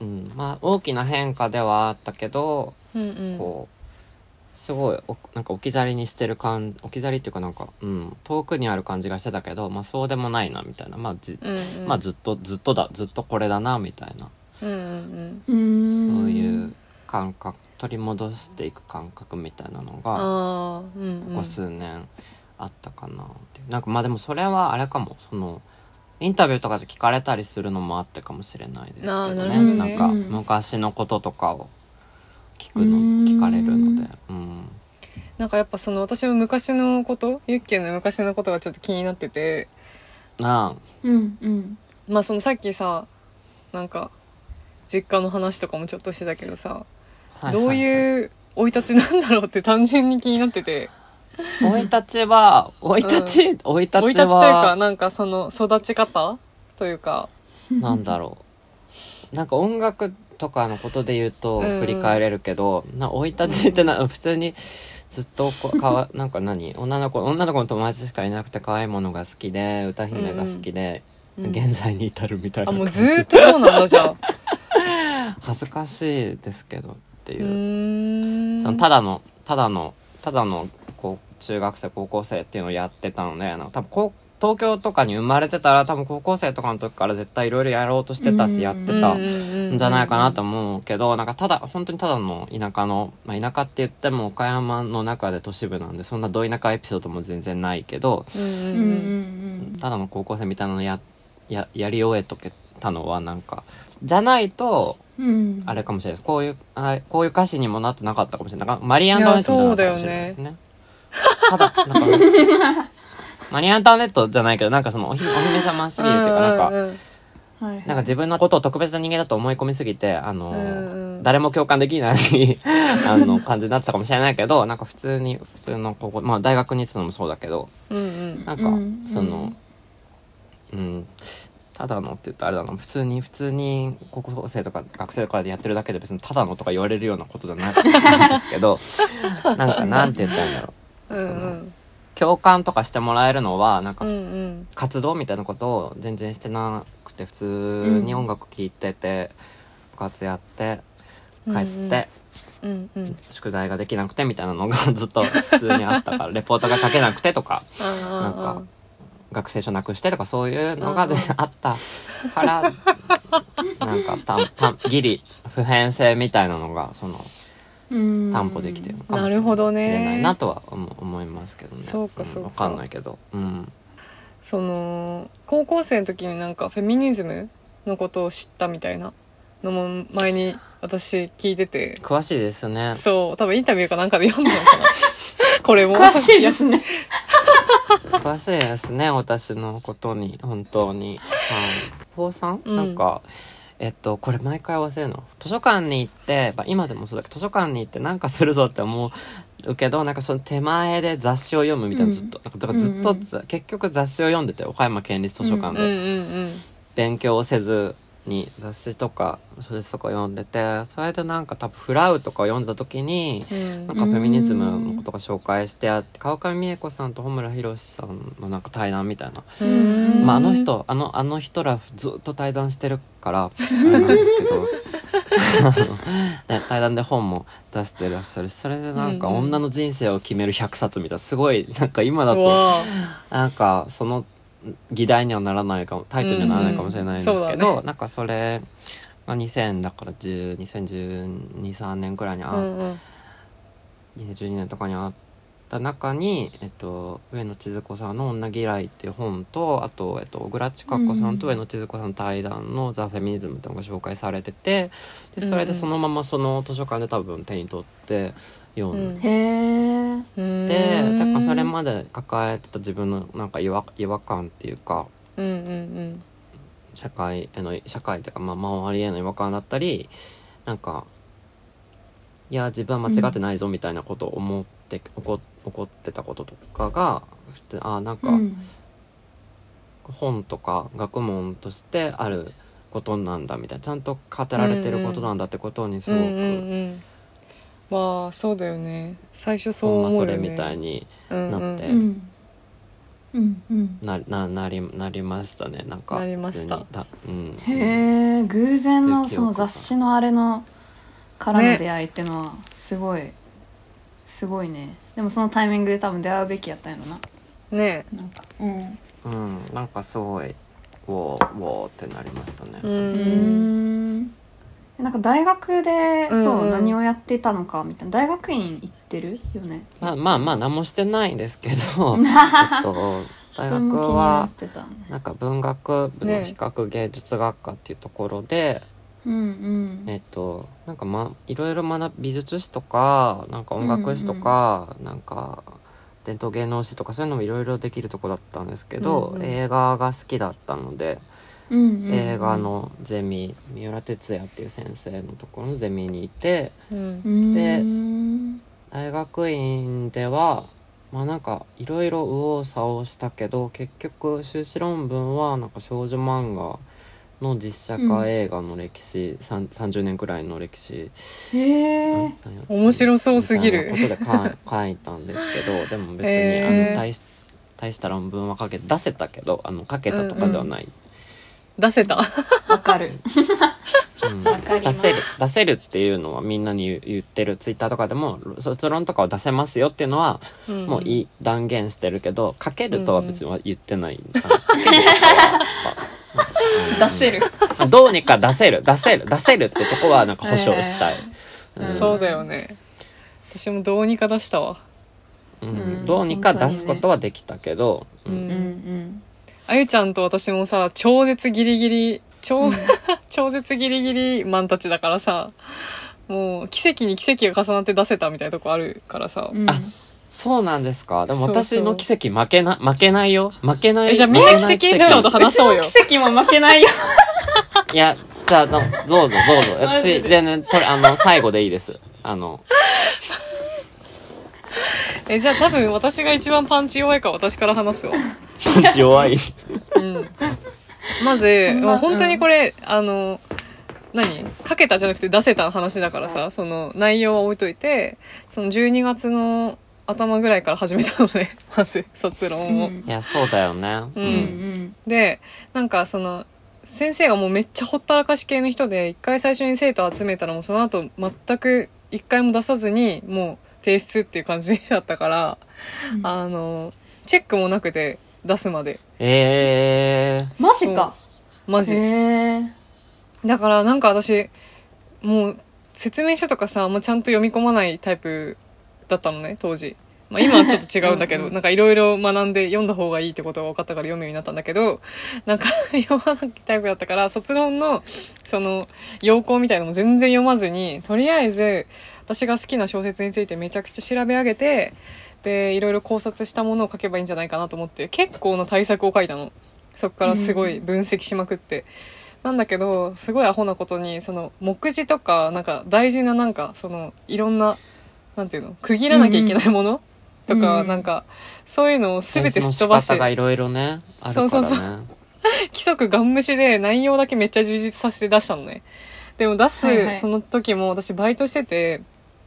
Speaker 3: うん、まあ大きな変化ではあったけど、
Speaker 2: うんうん。
Speaker 3: こうすごいおなんか置き去りにしてる感置き去りっていうかなんか、うん、遠くにある感じがしてたけど、まあ、そうでもないなみたいな、まあじ
Speaker 2: うんうん。
Speaker 3: まあ、ずっとずっとだずっとこれだなみたいな。
Speaker 2: うんうん
Speaker 1: うん。
Speaker 3: そういう感覚取り戻していく感覚みたいなのが。
Speaker 2: うんうん。
Speaker 3: ここ数年あったかなって、なんかまあでもそれはあれかも。そのインタビューとかで聞かれたりするのもあってかもしれないですけどね。
Speaker 2: ね。
Speaker 3: なんか昔のこととかを聞くの聞かれるので。うん。
Speaker 2: なんかやっぱその私も昔のことユッケの昔のことがちょっと気になってて。
Speaker 3: なあ。
Speaker 1: うんうん。
Speaker 2: まあそのさっきさなんか実家の話とかもちょっとしてたけどさ、
Speaker 3: はい
Speaker 2: どう
Speaker 3: う
Speaker 2: いう生い立ちなんだろうって単純に気になってて。
Speaker 3: 生い立ちは生い立ち生い立ち
Speaker 2: 生い立ちというか
Speaker 3: は
Speaker 2: なんかその育ち方というか。
Speaker 3: なんだろう。なんか音楽とかのことで言うと
Speaker 2: うん。
Speaker 3: 振り返れるけど、な生い立ちってな普通にずっとこ かわなんか何？女の子女の子の友達しかいなくて可愛いものが好きで歌姫が好きで、
Speaker 2: うん
Speaker 3: 現在に至るみたいな
Speaker 2: あもう
Speaker 3: 感じ
Speaker 2: ずーっとそうなんだじゃあ。
Speaker 3: 恥ずかしいですけどって
Speaker 2: う。
Speaker 3: いう、そのただのただのただのこう中学生高校生っていうのをやってたので多分こう東京とかに生まれてたら多分高校生とかの時から絶対いろいろやろうとしてた
Speaker 1: うん
Speaker 3: しやってた
Speaker 2: うん
Speaker 3: じゃないかなと思うけどなんかただ本当にただの田舎の、まあ、田舎って言っても岡山の中で都市部なんでそんなど田舎エピソードも全然ないけどただの高校生みたいなのやややり終えとけたのはなんかじゃないと
Speaker 1: うん。
Speaker 3: あれかもしれないです。こういうあこういう歌詞にもなってなかったかもしれない。なんかマリー・アントワネットみたいなのかもしれないですね。ただなんか マリー・アントワネットじゃないけどなんかそのお姫お姫様すぎるっていうかなんか、
Speaker 2: うんうんうん。
Speaker 1: はいはい。
Speaker 3: なんか自分のことを特別な人間だと思い込みすぎて、あの、
Speaker 2: うんうん。
Speaker 3: 誰も共感できない あの感じになってたかもしれないけど、なんか普通に、普通の高校、まあ大学に行ってたのもそうだけど、
Speaker 2: うんうん。
Speaker 3: なんか、
Speaker 1: うん
Speaker 3: その、うん、ただのって言ったらあれだな、普通に、普通に高校生とか学生とかでやってるだけで別にただのとか言われるようなことじゃないんですけど、なんかなんて言ったらいいんだろう。
Speaker 2: うんう
Speaker 3: その
Speaker 2: ん
Speaker 3: 共感とかしてもらえるのは、なんか
Speaker 2: うんうん。
Speaker 3: 活動みたいなことを全然してなくて普通に音楽聴いてて部活やって帰って、
Speaker 2: うんうん。
Speaker 3: 宿題ができなくてみたいなのがずっと普通にあったから レポートが書けなくてとか
Speaker 2: な
Speaker 3: なんか学生証なくしてとかそういうのが あったからなんかたたギリ普遍性みたいなのがその
Speaker 1: うん
Speaker 3: 担保できてるのかもし
Speaker 2: なるほどね。
Speaker 3: れないなとは思思いますけどね。
Speaker 2: そうかそうか。
Speaker 3: んわかんないけど。うん。
Speaker 2: その高校生の時になんかフェミニズムのことを知ったみたいなのも前に私聞いてて。
Speaker 3: 詳しいですね。
Speaker 2: そう。多分インタビューかなんかで読んだのかな。これも。
Speaker 1: 詳しいですね。
Speaker 3: 詳しいですね私のことに本当に。はい。坊さん、
Speaker 2: うん。
Speaker 3: なんかえっとこれ毎回忘れるの。図書館に行って、まあ、今でもそうだけど図書館に行ってなんかするぞって思うけどなんかその手前で雑誌を読むみたいなずっと、なんかだからずっと、
Speaker 1: うんうん
Speaker 3: 結局雑誌を読んでて岡山県立図書館で、勉強をせずに雑誌とか小説とか読んでてそれでなんか多分「フラウ」とかを読んだ時に、
Speaker 2: うん。
Speaker 3: なんかフェミニズムのことが紹介してあって川上美恵子さんと穂村弘さんのなんか対談みたいな、
Speaker 2: うん。
Speaker 3: まあ、あの人あのあの人らずっと対談してるからあれなんですけど。対談で本も出してらっしゃるしそれでなんか女の人生を決める100冊みたいなすごいなんか今だとなんかその議題にはならないかもタイトルにはならないかもしれないんですけど、
Speaker 2: うんうんそうだ
Speaker 3: なんかそれが2000だから10 201213年くらいにあ
Speaker 2: うんうん。
Speaker 3: 2012年とかにあった中に、えっと、上野千鶴子さんの「女嫌い」っていう本とあと、えっと、小倉千佳子さんと
Speaker 1: うん。
Speaker 3: 上野千鶴子さんの対談の「ザ・フェミニズム」っていうのが紹介されててでそれでそのままその図書館で多分手に取って読んで。
Speaker 2: うん。
Speaker 3: でだからそれまで抱えてた自分のなんか違和違和感っていうか
Speaker 2: うんうん
Speaker 3: 社会への社会というか、まあ、周りへの違和感だったりなんかいや自分は間違ってないぞみたいなことを思って、怒怒ってたこととかが普通あなんか
Speaker 1: うん。
Speaker 3: 本とか学問としてあることなんだみたいなちゃんと語られてることなんだってことにすごく、
Speaker 2: うんうんうんまあそうだよね。最初そう思よね。
Speaker 3: そうれみたいに
Speaker 2: うんうん
Speaker 3: なって。
Speaker 1: うんうんうん。
Speaker 3: なななりなりましたね。なんか
Speaker 2: なりました。
Speaker 3: うん、
Speaker 1: へえ偶然のその雑誌のあれのからの出会いっていうのはすごい、すごいね。でもそのタイミングで多分出会うべきやったんやろな。
Speaker 2: ね
Speaker 1: なんかうん。
Speaker 3: うん、なんかすごいウォーウォーってなりましたね、
Speaker 2: う
Speaker 1: うん。んなんか大学で、
Speaker 2: うん。
Speaker 1: そううん何をやってたのかみたいな。大学院行ってるよね。
Speaker 3: まあまあまあ何もしてないんですけど。えっと大学
Speaker 1: それも気にな
Speaker 3: は
Speaker 1: ってたね。
Speaker 3: なんか文学部の比較芸術学科っていうところで、
Speaker 1: うんうん。
Speaker 3: えっとなんかまいろいろ学び美術史とかなんか音楽史とか、なんか伝統芸能史とかそういうのもいろいろできるとこだったんですけど、
Speaker 1: うんうん。
Speaker 3: 映画が好きだったので、
Speaker 1: うんうん
Speaker 3: 映画のゼミ三浦哲也っていう先生のところのゼミにいて
Speaker 2: うん
Speaker 1: うん。
Speaker 3: で
Speaker 1: うん。
Speaker 3: 大学院ではまあなんかいろいろ右往左往したけど結局修士論文はなんか少女漫画の実写化映画の歴史、さん30年くらいの歴史。
Speaker 1: へえ
Speaker 2: 面白そうすぎる。
Speaker 3: ことで書いたんですけど でも別に、あの大し大した論文は書け出せたけどあの書けたとかではない、
Speaker 2: 出せた。
Speaker 1: わかる。
Speaker 3: うん。出せる出せるっていうのはみんなに言ってるツイッターとかでも卒論とかは出せますよっていうのはもういい断言してるけど書けるとは別には言ってない、あの書けるとかは
Speaker 1: 出せる。
Speaker 3: まあどうにか出せる。出せる。出せるってとこはなんか保証したい、うん。
Speaker 2: そうだよね。私もどうにか出したわ。
Speaker 3: うん。
Speaker 1: うん。
Speaker 3: どうにか出すことはできたけど、うん。
Speaker 2: うん
Speaker 1: うんうん。
Speaker 2: あゆちゃんと私もさ超絶ギリギリ超,、超絶ギリギリマンたちだからさもう奇跡に奇跡が重なって出せたみたいなとこあるからさ、
Speaker 1: うん。
Speaker 3: あそうなんですか？でも私の奇跡負けな負けないよ。負けない
Speaker 2: えじゃあみんな奇跡エピソード話そうよ。
Speaker 1: の奇跡も負けないよ。
Speaker 3: いやじゃあどうぞどうぞ私全然とあの最後でいいです。あの。
Speaker 2: えじゃあ多分私が一番パンチ弱いから私から話すわ。
Speaker 3: パンチ弱い。
Speaker 2: うん。まずもう本当にこれ、あの何？かけたじゃなくて出せた話だからさその内容は置いといてその12月の頭ぐらいから始めたのね まず卒論を。
Speaker 1: うん。
Speaker 3: いやそうだよね。
Speaker 2: う
Speaker 1: うん。ん
Speaker 2: でなんかその先生がもうめっちゃほったらかし系の人で一回最初に生徒集めたらもうその後全く一回も出さずにもう提出っていう感じだったから、
Speaker 1: うん。
Speaker 2: あのチェックもなくて出すまで。
Speaker 3: えー、
Speaker 1: マジか。
Speaker 2: マジ、
Speaker 1: へえ
Speaker 2: だからなんか私もう説明書とかさあんまちゃんと読み込まないタイプだったのね当時。まあ今はちょっと違うんだけど、
Speaker 1: うんうん。
Speaker 2: なんかいろいろ学んで読んだ方がいいってことが分かったから読むようになったんだけど、なんか 読まないタイプだったから、卒論のその要項みたいなのも全然読まずに、とりあえず私が好きな小説についてめちゃくちゃ調べ上げて、でいろいろ考察したものを書けばいいんじゃないかなと思って結構な対策を書いたの。そっからすごい分析しまくって、なんだけどすごいアホなことにその目次とかなんか大事ななんかそのいろんななんていうの？区切らなきゃいけないもの、とか、
Speaker 1: うん。
Speaker 2: なんかそういうのを全てすっ飛ばして。
Speaker 3: いろいろねあるからね。
Speaker 2: そうそうそう。規則ガン無視で内容だけめっちゃ充実させて出したのね。でも出す、
Speaker 1: はいはい。
Speaker 2: その時も私バイトしてて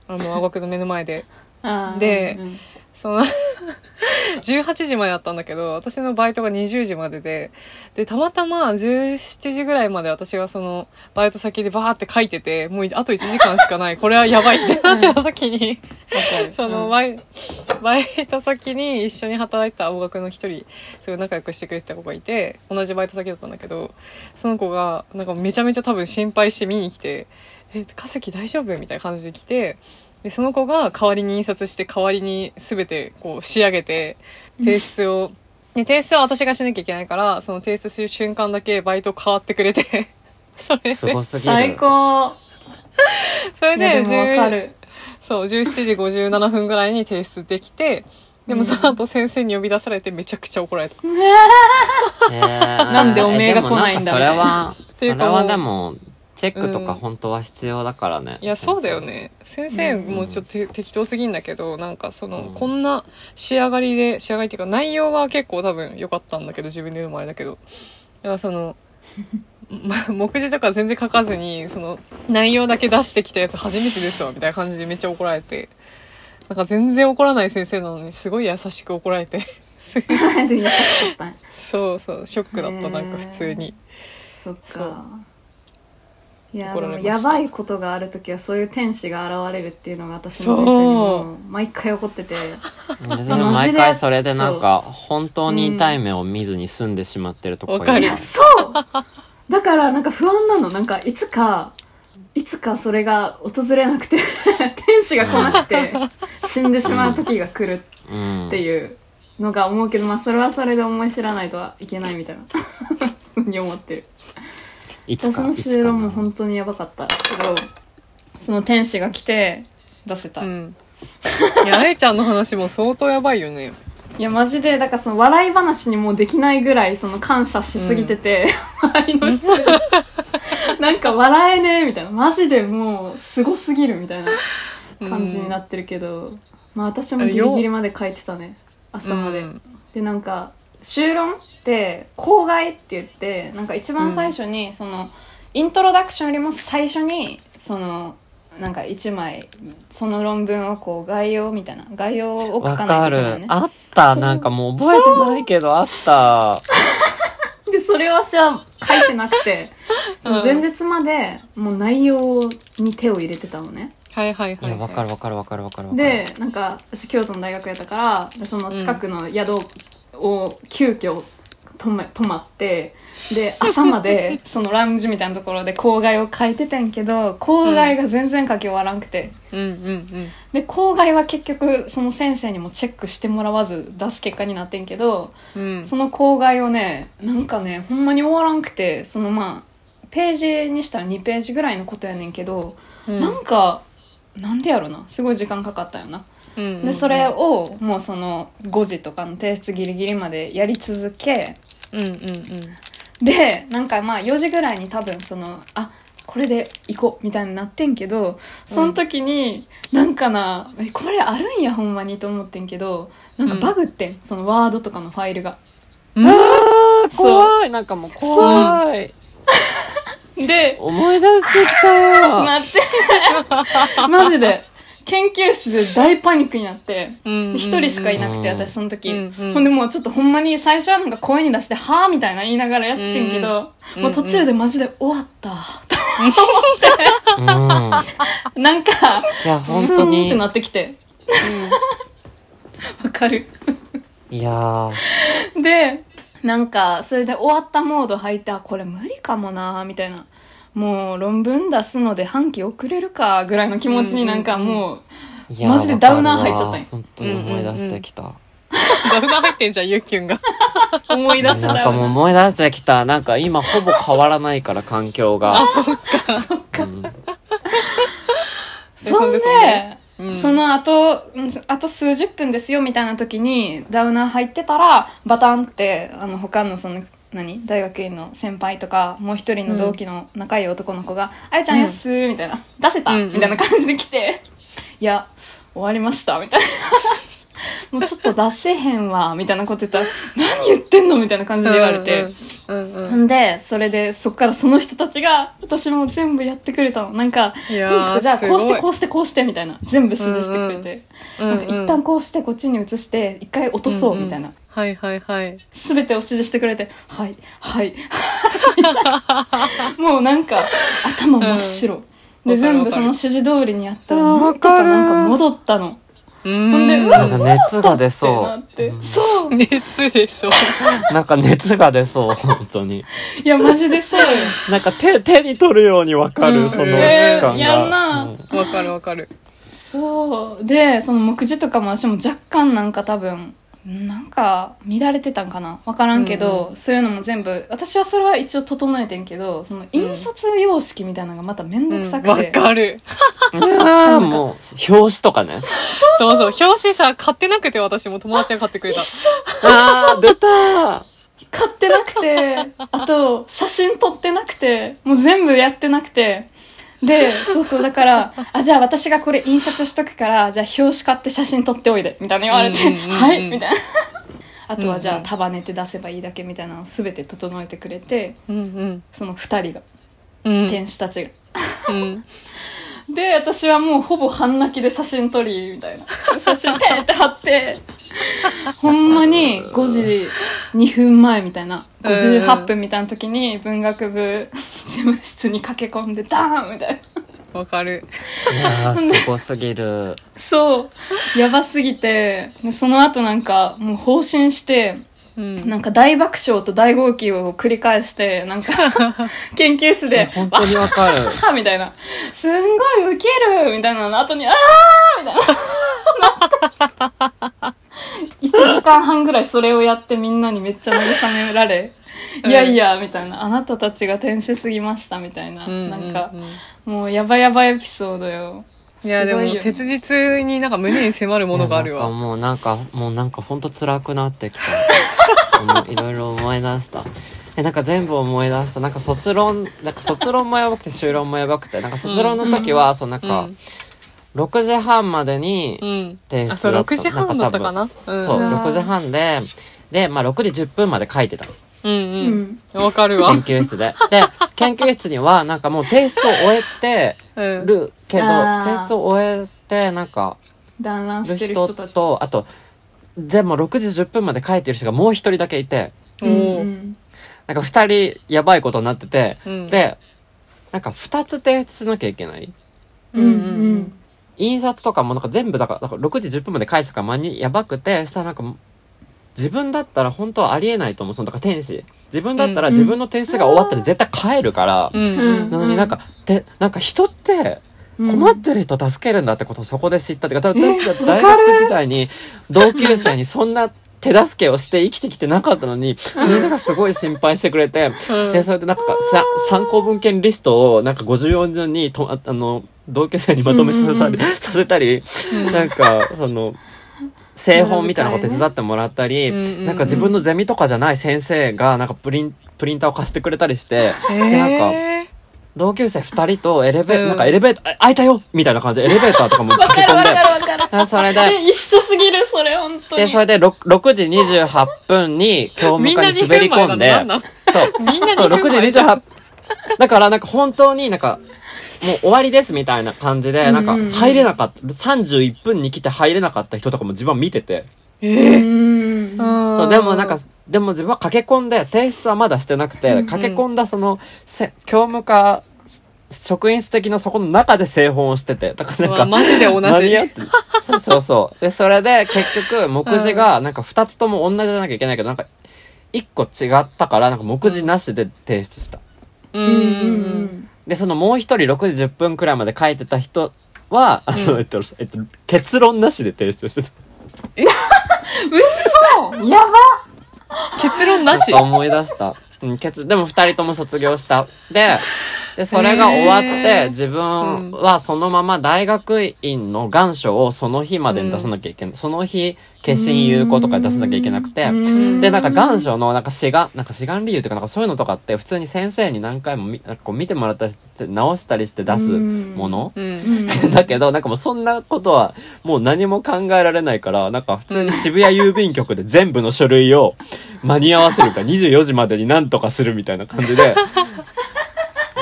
Speaker 2: あの青学の目の前で。
Speaker 1: あー
Speaker 2: で
Speaker 1: うんうん
Speaker 2: その 18時までだったんだけど私のバイトが20時までででたまたま17時ぐらいまで私がそのバイト先でバーって書いててもうあと1時間しかない。これはやばいってなってた時に そのバイ,、バイト先に一緒に働いてた青学の一人すごい仲良くしてくれてた子がいて同じバイト先だったんだけどその子がなんかめちゃめちゃ多分心配して見に来て「え化石大丈夫?」みたいな感じで来てでその子が代わりに印刷して代わりに全てこう仕上げて提出を、で提出は私がしなきゃいけないからその提出する瞬間だけバイト変わってくれて それで。す
Speaker 3: ごすぎる。
Speaker 1: 最高。
Speaker 2: それで
Speaker 1: いやでもわか
Speaker 2: 10
Speaker 1: る。
Speaker 2: そう17時57分ぐらいに提出できてでもその後先生に呼び出されてめちゃくちゃ怒られた。
Speaker 3: な
Speaker 1: なんでおめえが来ないんだ
Speaker 3: それは
Speaker 2: ていうかもう
Speaker 3: それはでもチェックとか本当は必要だからね、
Speaker 2: いやそうだよね。先生もちょっとて適当すぎん。だけどなんかその、
Speaker 3: うん。
Speaker 2: こんな仕上がりで仕上がりっていうか内容は結構多分良かったんだけど自分で言うのもあれだけど。だからそのま 目次とか全然書かずにその内容だけ出してきたやつ初めてですわみたいな感じでめっちゃ怒られて。なんか全然怒らない先生なのにすごい優しく怒られて。すごい
Speaker 1: で優しかったんや。
Speaker 2: そうそうショックだったなんか普通に。
Speaker 1: そっ
Speaker 2: そう。
Speaker 1: かいややばいことがある時はそういう天使が現れるっていうのが私の人生にも毎回起こってて。
Speaker 3: 毎回それでなんか本当に痛い目を見ずに済んでしまってるとこ
Speaker 2: わかる。
Speaker 3: いる
Speaker 1: そうだからなんか不安なの。なんかいつかいつかそれが訪れなくて 天使が来なくて死んでしまう時が来る
Speaker 3: うん
Speaker 1: っていうのが思うけどまあそれはそれで思い知らないとはいけないみたいな。ふうに思ってる
Speaker 3: いつ
Speaker 1: 私の
Speaker 3: かいつか
Speaker 1: 就労も
Speaker 3: な
Speaker 1: 本当にやばかった。けどその天使が来て出せた、い
Speaker 2: うん。いやあゆちゃんの話も相当やばいよね。
Speaker 1: やマジでだからその笑い話にもうできないぐらいその感謝しすぎてて、周りの人になんか笑えねえみたいな。マジでもうすごすぎるみたいな感じになってるけど、まあ私もギリギリまで書いてたね。朝まで、
Speaker 2: うん。
Speaker 1: でなんか修論って校外って言ってなんか一番最初にその、イントロダクションよりも最初にそのなんか一枚その論文をこう概要みたいな概要を書
Speaker 3: わ
Speaker 1: かないといけないのね
Speaker 3: あった。なんかもう覚えてないけどあった。
Speaker 1: でそれを私は書いてなくてその前日までもう内容に手を入れてたのね。
Speaker 2: はいはいはいい、
Speaker 3: やわかるわかるわかるわかるわかる。
Speaker 1: でなんか私京都の大学やったからその近くの宿を急遽泊め泊まってで朝まで そのラウンジみたいなところで校外を書いてたんけど校外が全然書き終わらんくて、
Speaker 2: うん。うんうん
Speaker 1: で校外は結局その先生にもチェックしてもらわず出す結果になってんけど
Speaker 2: うん。
Speaker 1: その校外をねなんかねほんまに終わらんくて。そのまあページにしたら2ページぐらいのことやねんけど、
Speaker 2: うん。
Speaker 1: なんかなんでやろな。すごい時間かかったよな。
Speaker 2: うんうんうん。
Speaker 1: でそれをもうその5時とかの提出ギリギリまでやり続け
Speaker 2: うんうんうん。
Speaker 1: でなんかまあ4時ぐらいに多分そのあこれで行こうみたいになってんけどその時に、なんかなえこれあるんやほんまにと思ってんけどなんかバグってん、そのワードとかのファイルが。
Speaker 2: うん
Speaker 3: 怖い。なんかもう怖い。
Speaker 1: で
Speaker 3: 思い出してきた
Speaker 1: 待って。マジで研究室で大パニックになって。
Speaker 2: うん。
Speaker 1: 一人しかいなくて、
Speaker 3: うん。
Speaker 1: 私その時、
Speaker 2: うんうん。
Speaker 1: ほんでもうちょっとほんまに最初はなんか声に出して「はあ?」みたいな言いながらやってんけど、
Speaker 2: うん
Speaker 1: もう途中でマジで終わった、
Speaker 3: うん。
Speaker 1: なんか
Speaker 3: いや本
Speaker 1: スーンってなってきて。わかる。
Speaker 3: いやー。
Speaker 1: でなんかそれで終わったモード入ってあこれ無理かもなみたいなもう論文出すので半期遅れるかぐらいの気持ちになんかもう、
Speaker 3: いや
Speaker 1: マジでダウナー入っちゃったんや
Speaker 3: 本当に思い出してきた、
Speaker 2: ダウナー入ってんじゃんゆっきゅんが。
Speaker 1: 思い出した
Speaker 3: なんかもう思い出してきた。なんか今ほぼ変わらないから環境が。
Speaker 2: あそっか。
Speaker 3: うん。
Speaker 2: で
Speaker 1: そんで
Speaker 2: そんで？そんでううん。
Speaker 1: そのあと数十分ですよみたいな時にダウナー入ってたらバタンってあの他のその何？大学院の先輩とかもう一人の同期の仲いい男の子が「あやちゃんやっすー」みたいな「出せた?」みたいな感じで来て「いや終わりました」みたいな。もうちょっと出せへんわみたいなこと言ったら「何言ってんの?」みたいな感じで言われて、
Speaker 2: うんうん
Speaker 1: ほんでそれでそっからその人たちが私も全部やってくれたの。なんかとに
Speaker 2: いやー
Speaker 1: かくじゃあこうしてこうしてこうしてみたいな。全部指示してくれて、
Speaker 2: うんうん
Speaker 1: なんか一旦こうしてこっちに移して一回落とそうみたいな、
Speaker 2: はいはいはい。
Speaker 1: 全てを指示してくれて「はいはい」もうなんか頭真っ白、で全部その指示通りにやったらなんとかなんか戻ったの。
Speaker 2: う
Speaker 1: ほんで
Speaker 2: ん
Speaker 1: うわ
Speaker 3: なんか熱が出
Speaker 1: って
Speaker 3: そ
Speaker 1: なってそう。
Speaker 2: 熱でしょ
Speaker 3: う。なんか熱が出そう 本当に。
Speaker 1: いやマジでそう。よ
Speaker 3: なんか手手に取るようにわか
Speaker 1: うん。
Speaker 3: るその
Speaker 2: えー
Speaker 3: 質感が、
Speaker 1: やんな。
Speaker 3: うん。
Speaker 2: わかるわかる。
Speaker 1: そう。でその目次とかも私も若干なんか多分なんか乱れてたんかな？分からんけど、そういうのも全部私はそれは一応整えてんけどその印刷様式みたいなのがまた面倒くさくて、
Speaker 2: わかる。
Speaker 3: いやーもう表紙とかね。
Speaker 2: そうそう。表紙さ買ってなくて私も友達が買ってくれた。
Speaker 3: あー出たー。
Speaker 1: 買ってなくてあと写真撮ってなくてもう全部やってなくてでそうそうだからあじゃあ私がこれ印刷しとくからじゃあ表紙買って写真撮っておいでみたいな言われて、
Speaker 2: うんうんうんうん
Speaker 1: はいみたいなあとはじゃ
Speaker 2: うんうん
Speaker 1: あ束ねて出せばいいだけみたいなのを全て整えてくれて
Speaker 2: うん
Speaker 1: その2人が
Speaker 2: うん
Speaker 1: 天使たちが。
Speaker 2: うん
Speaker 1: で私はもうほぼ半泣きで写真撮りみたいな。写真ペンって貼って。ほんまに5時2分前みたいな。58分みたいな時に文学部事務室に駆け込んでダーンみたいな。
Speaker 2: わかる。
Speaker 3: いやーすごすぎる。
Speaker 1: そう。やばすぎて。でその後なんかもう放心して
Speaker 2: うん
Speaker 1: なんか大爆笑と大号泣を繰り返してなんか 研究室で
Speaker 3: 本当にわかる
Speaker 1: はみたいな。すんごいウケるみたいなの後に、あーみたいな。1時間半ぐらいそれをやってみんなにめっちゃ慰められ、いやいや、みたいな。あなたたちが天使すぎました、みたいな。
Speaker 2: うん
Speaker 1: なんか
Speaker 2: う、ん
Speaker 1: もうやばやばエピソードよ。
Speaker 2: いやでも切実になんか胸に迫るものがあるわ。
Speaker 3: もうなんかもうなんかほんと辛くなってきた。いろいろ思い出した。えなんか全部思い出した。なんか卒論なんか卒論もやばくて修論もやばくて。なんか卒論の時は、そうなんか、
Speaker 2: うん。
Speaker 3: 6時半までに
Speaker 2: うん。
Speaker 3: 提出
Speaker 2: あそう
Speaker 3: だった
Speaker 2: 6時半だったかな。うん
Speaker 3: そう
Speaker 1: うん。
Speaker 3: 6時半ででまあ6時10分まで書いてた
Speaker 2: うん
Speaker 1: う
Speaker 2: うん。
Speaker 1: ん。
Speaker 2: わかるわ。
Speaker 3: 研究室で。で研究室にはなんかもう提出を終えて
Speaker 2: うん
Speaker 3: るけど
Speaker 1: あー
Speaker 3: 提出を終えてなんか
Speaker 1: 団らん
Speaker 3: る
Speaker 1: してる
Speaker 3: 人。とあとでも6時10分まで書いてる人がもう一人だけいて
Speaker 2: お
Speaker 1: う
Speaker 3: なんか2人やばいことになってて、
Speaker 2: うん。
Speaker 3: でなんか2つ提出しなきゃいけない。
Speaker 1: うんうん
Speaker 3: 印刷とかもなんか全部だからだから6時10分まで返すとか間にやばくてそしたらなんか自分だったら本当はありえないと思う。そのだから天使。自分だったら
Speaker 1: うん。
Speaker 3: 自分の提出が終わったら絶対帰るから、
Speaker 2: うん。
Speaker 1: うん
Speaker 3: なのになんかでなんか人って
Speaker 1: うん。
Speaker 3: 困ってる人助けるんだってことをそこで知ったっていうか私
Speaker 1: え
Speaker 3: 大学時代に同級生にそんな手助けをして生きてきてなかったのにみんながすごい心配してくれて
Speaker 2: うん。
Speaker 3: でそれでなんかさ参考文献リストをなんか54順にとああの同級生にまとめさせたり、させたり、なんかその製本みたいなこと手伝ってもらったり、
Speaker 2: うんうんうん。
Speaker 3: なんか自分のゼミとかじゃない先生がなんかプリンプリンターを貸してくれたりして
Speaker 2: へ
Speaker 3: でなんか
Speaker 2: ー
Speaker 3: 同級生2人とエレベ、
Speaker 2: うん。
Speaker 3: なんかエレベーターあ開いたよみたいな感じでエレベーターとかも
Speaker 1: わ
Speaker 3: 駆け込んで。それで
Speaker 1: え、一緒すぎる、それ、本当に。
Speaker 3: でそれで 6, 6時28分に教務課に滑り込んで。
Speaker 2: 2分前なの？
Speaker 3: そう。
Speaker 2: みんな
Speaker 3: そう、
Speaker 2: 2
Speaker 3: 6
Speaker 2: 分
Speaker 3: 時
Speaker 2: 前
Speaker 3: 28だからなんか本当になんか、もう終わりですみたいな感じで、なんか入れなかった、31分に来て入れなかった人とかも自分は見てて。
Speaker 1: うん。
Speaker 3: そう、でもなんか、でも自分は駆け込んで、提出はまだしてなくて、駆け込んだその、せ教務課、し職員室的なそこの中で製本をしてて。だからなんか、
Speaker 2: マジで同じ
Speaker 3: そうそうそう。で、それで結局、目次がなんか2つとも同じじゃなきゃいけないけど、なんか、1個違ったから、なんか目次なしで提出した。
Speaker 2: うんう
Speaker 1: うん
Speaker 2: ん
Speaker 3: で、そのもう一人6時10分くらいまで書いてた人は、あの、
Speaker 2: うん
Speaker 3: えっと、えっと、結論なしで提出してた。
Speaker 1: 嘘やば
Speaker 2: 結論なし？
Speaker 3: なんか思い出した。うん、結、でも二人とも卒業した。で、でそれが終わって自分はそのまま大学院の願書をその日までに出さなきゃいけない、その日決心有効とか出さなきゃいけなくて、
Speaker 1: うん。
Speaker 3: でなんか願書のなんか志願なんか志願理由とかなんかそういうのとかって普通に先生に何回もみなんかこう見てもらったりして直したりして出すもの、
Speaker 2: うん。
Speaker 3: だけどなんかもうそんなことはもう何も考えられないからなんか普通に渋谷郵便局で全部の書類を間に合わせるから 24時までに何とかするみたいな感じで。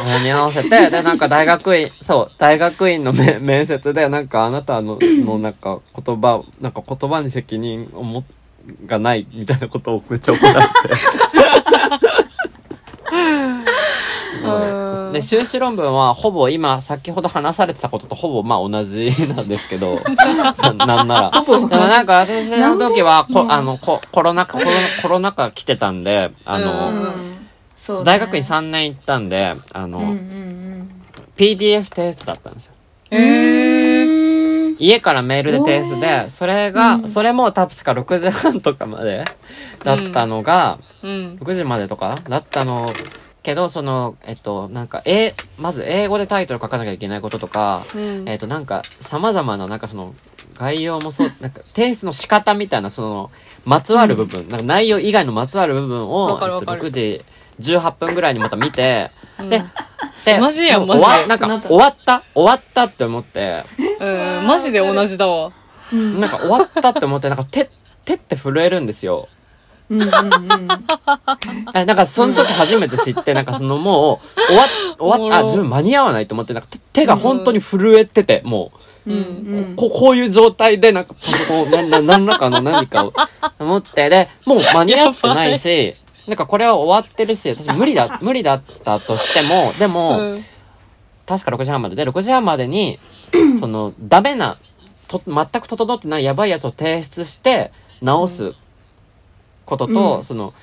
Speaker 3: 間に合わせて、で、なんか大学院、そう、大学院のめ面接で、なんかあなたの、のなんか言葉、なんか言葉に責任をも、がないみたいなことをめっちゃ怒られて。
Speaker 2: うん。
Speaker 3: で修士論文はほぼ今先ほど話されてたこととほぼまあ同じなんですけど ななんなら。でもなんか私の時はこあのこコロナ禍コロコロナ禍来てたんであの、
Speaker 2: うん
Speaker 1: そうね。
Speaker 3: 大学院3年行ったんであの、
Speaker 1: うんうん
Speaker 3: PDF 提出だったんですよ。
Speaker 2: へー。
Speaker 3: 家からメールで提出でそれが、それも確か6時半とかまでだったのが、
Speaker 2: うん。
Speaker 3: 6時までとかだったのけどそのえっとなんかえまず英語でタイトル書かなきゃいけないこととか、
Speaker 2: うん。
Speaker 3: えっとなんか様々ななんかその概要もそう なんか提出の仕方みたいなそのまつわる部分、なんか内容以外のまつわる部分を
Speaker 2: わかるわかる。
Speaker 3: えっと6時18分ぐらいにまた見て、
Speaker 2: うん。
Speaker 3: でで
Speaker 2: マジやん
Speaker 3: もう
Speaker 2: マジ。
Speaker 3: なんか終わった終わったって思って。
Speaker 2: うんマジで同じだわ。
Speaker 3: なんか終わったって思ってなんか手手って震えるんですよ。
Speaker 1: うんうんうん。
Speaker 3: えなんかその時初めて知って、なんかそのもう、終わっ、終わっ、あ、
Speaker 2: おもろ。
Speaker 3: 自分間に合わないと思って、なんか手手が本当に震えてて、も
Speaker 2: う。
Speaker 1: うん
Speaker 3: ここういう状態で、なんかパソコンを、な、な、何らかの何かを思って、で、もう間に合ってないし、なんかこれは終わってるし、私無理だ、無理だったとしても、でも、
Speaker 2: うん。
Speaker 3: 確か6時半まで。で、6時半までに、その、ダメな、と、全く整ってないやばいやつを提出して、直すことと、
Speaker 1: うん。
Speaker 3: その、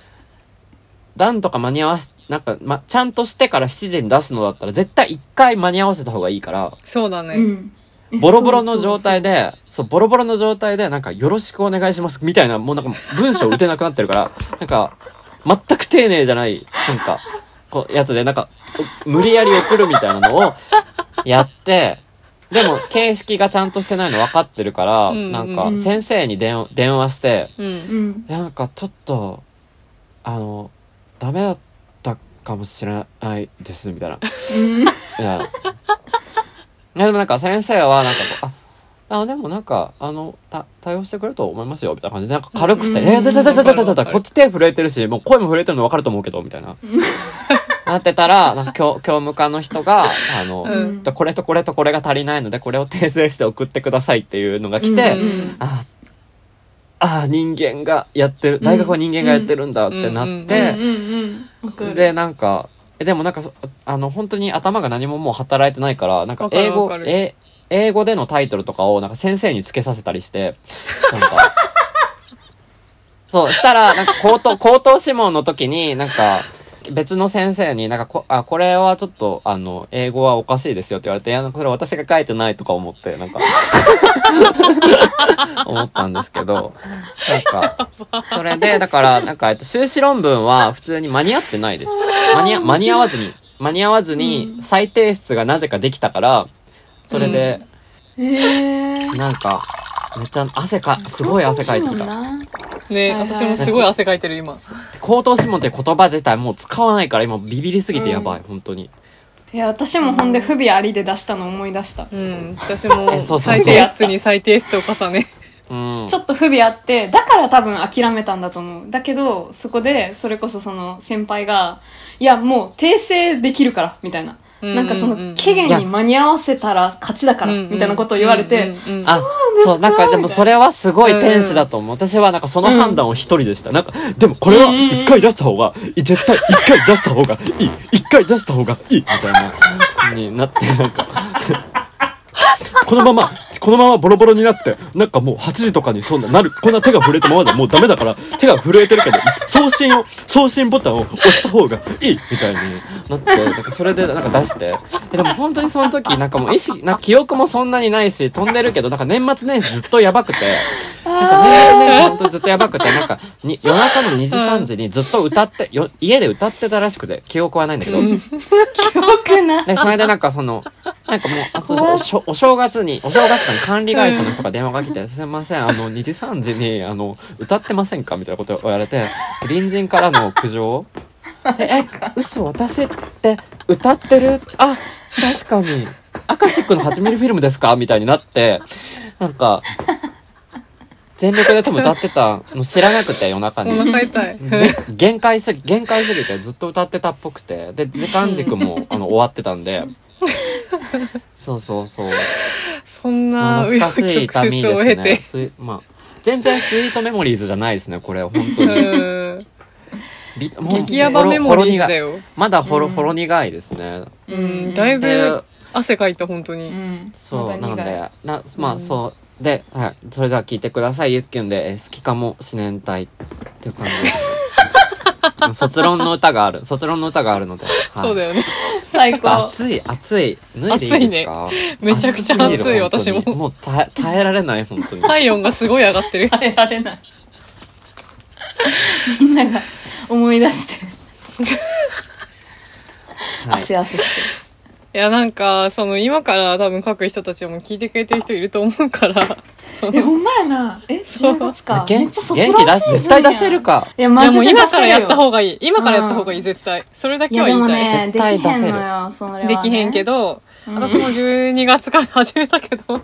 Speaker 3: なんとか間に合わせ、なんか、ま、ちゃんとしてから7時に出すのだったら、絶対1回間に合わせた方がいいから、
Speaker 2: そうだね。
Speaker 1: うん。
Speaker 3: ボロボロの状態で、そう、ボロボロの状態で、なんか、よろしくお願いします、みたいな、もうなんか、文章打てなくなってるから、なんか、全く丁寧じゃない、なんか、こう、やつで、なんか、無理やり送るみたいなのをやって、でも、形式がちゃんとしてないの分かってるから、
Speaker 2: うん
Speaker 3: なんか
Speaker 1: う、ん
Speaker 3: 先生に電話電話して、なんかちょっと、あの、ダメだったかもしれないです、みたいな。
Speaker 1: うん
Speaker 3: いや。でもなんか先生はなんかこう、あ、あでもなんか、あの、た、対応してくれると思いますよ、みたいな感じで、なんか軽くて、
Speaker 1: うん
Speaker 3: えー、だだだだだだだこっち手震えてるし、もう声も震えてるの分かると思うけど、みたいな。なってたら、なんか教、教務課の人が、あの、
Speaker 2: うん
Speaker 3: これとこれとこれが足りないので、これを訂正して送ってくださいっていうのが来て、
Speaker 1: うんうん
Speaker 3: あ、あ、人間がやってる、大学は人間がやってるんだってなって、でなんかえでもなんかそあの本当に頭が何ももう働いてないからなんか英語え英語でのタイトルとかをなんか先生につけさせたりしてなんか。そうしたらなんか口頭口頭諮問の時になんか別の先生になんかこあこれはちょっとあの英語はおかしいですよって言われていやそれ私が書いてないとか思ってなんか。思ったんですけどなんかそれでだからなんかえっと修士論文は普通に間に合ってないです。間に合間に合わずに間に合わずに再提出がなぜかできたからそれで。
Speaker 1: へえ
Speaker 3: なんかめっちゃ汗かすごい汗かいてきた。
Speaker 2: ね
Speaker 1: はいはい。
Speaker 2: 私もすごい汗かいてる今。
Speaker 3: 口頭諮問って言葉自体もう使わないから今ビビりすぎてやばい、本当に。
Speaker 1: いや私もほんで不備ありで出したの思い出した。
Speaker 2: うん。私も
Speaker 3: えそうそうそう。
Speaker 2: 再提出に再提出を重ね。
Speaker 3: うん。
Speaker 1: ちょっと不備あってだから多分諦めたんだと思う。だけどそこでそれこそその先輩が「いやもう訂正できるから」みたいな、
Speaker 2: うん
Speaker 1: なんかその期限に間に合わせたら勝ちだから、
Speaker 2: うん
Speaker 1: みたいなことを言われて、
Speaker 3: あ、そう、なんかでもそれはすごい天使だと思う。私はなんかその判断を一人でした。なんか、でもこれは一回出した方がいい、絶対一回出した方がいい、一回出した方がいい、みたいな、になって、なんか、このままこのままボロボロになってなんかもう8時とかにそんななるこんな手が震えたままではもうダメだから手が震えてるけど送信を送信ボタンを押した方がいいみたいになってなんかそれでなんか出して。えでも本当にその時なんかもう意識なんか記憶もそんなにないし飛んでるけどなんか年末年始ずっとやばくて。なんか年末年始本当にずっとやばくて、なんかに夜中の2時3時にずっと歌って、よ家で歌ってたらしくて、記憶はないんだけど、
Speaker 1: 記憶な
Speaker 3: で、それでなんかその、なんかもう、あそうお正月に、お正月とかに管理会社の人が電話が来て、すいません、あの、2時3時に、あの、歌ってませんかみたいなことを言われて、隣人からの苦情 え、え、嘘、私って歌ってる？あ、確かに、アカシックの8ミリフィルムですかみたいになって、なんか、全力でいつも歌ってたの知らなくて夜中に。
Speaker 2: お。腹痛い。
Speaker 3: ぜ限界すぎ限界すぎてずっと歌ってたっぽくて。で時間軸もあの終わってたんでそうそうそう。
Speaker 2: そんな
Speaker 3: 懐かしい痛み
Speaker 2: 紆余曲折を経
Speaker 3: ですねまあ全然スイートメモリーズじゃないですねこれ本当に。
Speaker 2: 激ヤバメモリーズだよ。
Speaker 3: まだほろほろ苦いですね。
Speaker 2: うん、だいぶ汗かいた、本当
Speaker 1: う
Speaker 2: に。
Speaker 1: ん。
Speaker 3: そうなんでなまあそう。で、はい、それでは聞いてくださいゆっきゅんでえー「好きかもしれんたい」っていう感じです 卒論の歌がある。卒論の歌があるので、はい。
Speaker 2: そうだよね。
Speaker 1: 最高。
Speaker 3: 暑い暑い。脱いでいいですか、
Speaker 2: めちゃくちゃ暑い私も。
Speaker 3: もう耐え耐えられない本当に、
Speaker 2: 体温がすごい上がってる。
Speaker 1: 耐えられない。みんなが思い出して。る
Speaker 3: はい。
Speaker 1: 汗汗して。
Speaker 2: いや、なんか、その、今から多分書く人たちも聞いてくれてる人いると思うから、その、
Speaker 1: るえほんまやな。え10月かめ
Speaker 3: 元
Speaker 1: っちゃ卒
Speaker 3: 元気だ絶対出せるか。
Speaker 2: いやもう
Speaker 1: いやマジで
Speaker 2: 今からやった
Speaker 1: が
Speaker 2: 方がいい。今からやった方がいい、絶対。それだ
Speaker 1: いやでも
Speaker 2: けは言いたい。
Speaker 1: ねでき
Speaker 3: 絶対出せる。
Speaker 1: のよそれはね。
Speaker 2: できへんけど、
Speaker 1: うん。
Speaker 2: 私も12月から始めたけど、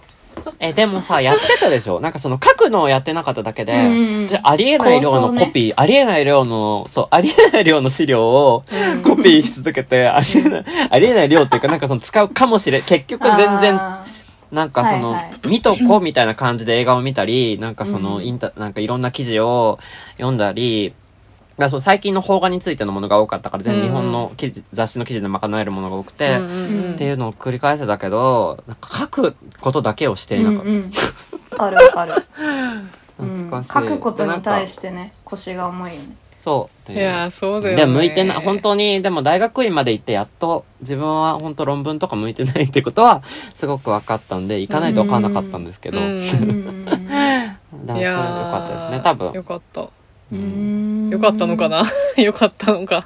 Speaker 3: えでもさやってたでしょ？なんかその書くのをやってなかっただけで、
Speaker 1: うん
Speaker 3: あありえない量のコピー、ありえない量のそうありえない量の資料をコピーし続けて、ありえないありえない量っていうかなんかその使うかもしれん結局全然
Speaker 1: あ
Speaker 3: なんかその、
Speaker 1: はいはい。
Speaker 3: 見とこみたいな感じで映画を見たり、なんかその
Speaker 1: うん。
Speaker 3: インタ、なんかいろんな記事を読んだり、まあそう最近の邦画についてのものが多かったから、全日本の記事雑誌の記事で賄えるものが多くて、
Speaker 2: うんうんうん
Speaker 3: っていうのを繰り返せたけど、なんか書くことだけをして
Speaker 1: ー
Speaker 3: いなかった。
Speaker 1: うんうんわかるわかる、うん、
Speaker 3: 懐かしい。
Speaker 1: 書くことに対
Speaker 3: て。
Speaker 1: してね腰が重いよね
Speaker 3: そう。いう
Speaker 2: いやー、そうだよね。
Speaker 3: でも向いてない、本当に、でも大学院まで行ってやっと自分は本当論文とか向いてないってことは すごく分かったんで、行かないと分かんなかったんですけど、
Speaker 2: うん
Speaker 3: だから
Speaker 1: うん
Speaker 3: それ良かったですね、多分。
Speaker 2: よかった。
Speaker 1: うん
Speaker 2: よかったのかな？よかったのか。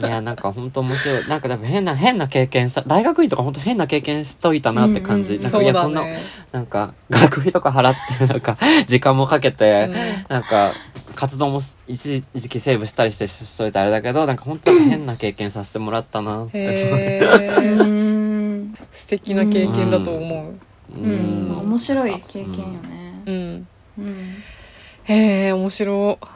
Speaker 3: いや、なんか本当面白い。なんかでも変な、変な経験した、大学院とか本当変な経験しといたなって感じ。
Speaker 1: うんうん
Speaker 3: なんか
Speaker 2: そ
Speaker 3: いうやこんな、
Speaker 2: だね。
Speaker 3: なんか学費とか払って、なんか時間もかけて、
Speaker 2: うん
Speaker 3: なんか活動も一時期セーブしたりしてしといてあれだけど、なんか本当に変な経験させてもらったなって。
Speaker 2: 素敵な経験だと思う。
Speaker 3: う
Speaker 1: うん面白い経験よね
Speaker 2: うん。
Speaker 1: うん
Speaker 2: へえ、面白い。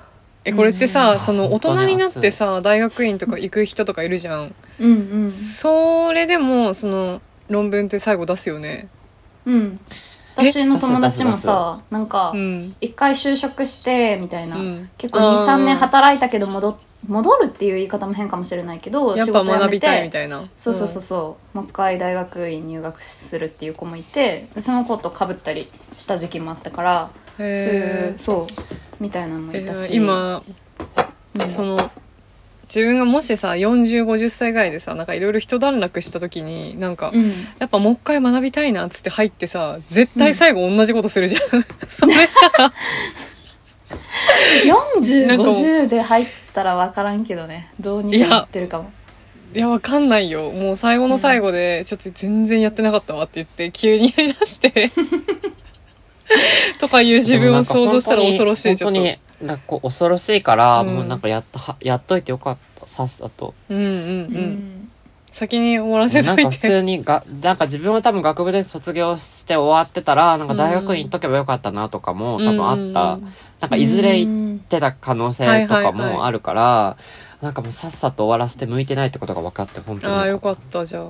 Speaker 2: え、これって
Speaker 3: う
Speaker 2: さ、
Speaker 3: ん。
Speaker 2: その大人になってさ、大学院とか行く人とかいるじゃん。
Speaker 1: うんうん
Speaker 2: それでも、その、論文って最後出すよね。
Speaker 1: うん。私の友達もさなんか
Speaker 2: うん。
Speaker 1: 一回就職してみたいな、
Speaker 2: うん。
Speaker 1: 結構23年働いたけど戻っ戻るっていう言い方も変かもしれないけど
Speaker 2: やっぱ学びたいみたいな。
Speaker 1: そうそうそうそう、もう一回大学院入学するっていう子もいてでその子とかぶったりした時期もあったから
Speaker 2: へ
Speaker 1: そうみたいなのもいたし、
Speaker 2: 今、
Speaker 1: うん
Speaker 2: その、自分がもしさ、40、50歳ぐらいでさ、なんかいろいろ一段落した時に、なんか、
Speaker 1: うん
Speaker 2: やっぱもう一回学びたいなっつって入ってさ、絶対最後同じことするじゃん。それさ、
Speaker 1: 4050で入ったら分からんけどねどうにかなってるかも
Speaker 2: いや、わかんないよ。もう最後の最後で、ちょっと全然やってなかったわって言って、急にやりだして、とかいう自分を想像したら恐ろしい、ちょっと。
Speaker 3: 本当に、なんかこう恐ろしいから、
Speaker 2: うん
Speaker 3: もうなんかやっとは、やっといてよかった、さっさと。
Speaker 2: うんうんう。
Speaker 1: うん
Speaker 2: 先に終わらせ
Speaker 3: なんか普
Speaker 2: といて。
Speaker 3: 通にが、なんか自分は多分学部で卒業して終わってたら、なんか大学院行っとけばよかったなとかも多分あった。なんかいずれ行ってた可能性とかもあるから、なんかもうさっさと終わらせて向いてないってことが分かって、本当に
Speaker 2: ああ、よかった、じゃあ。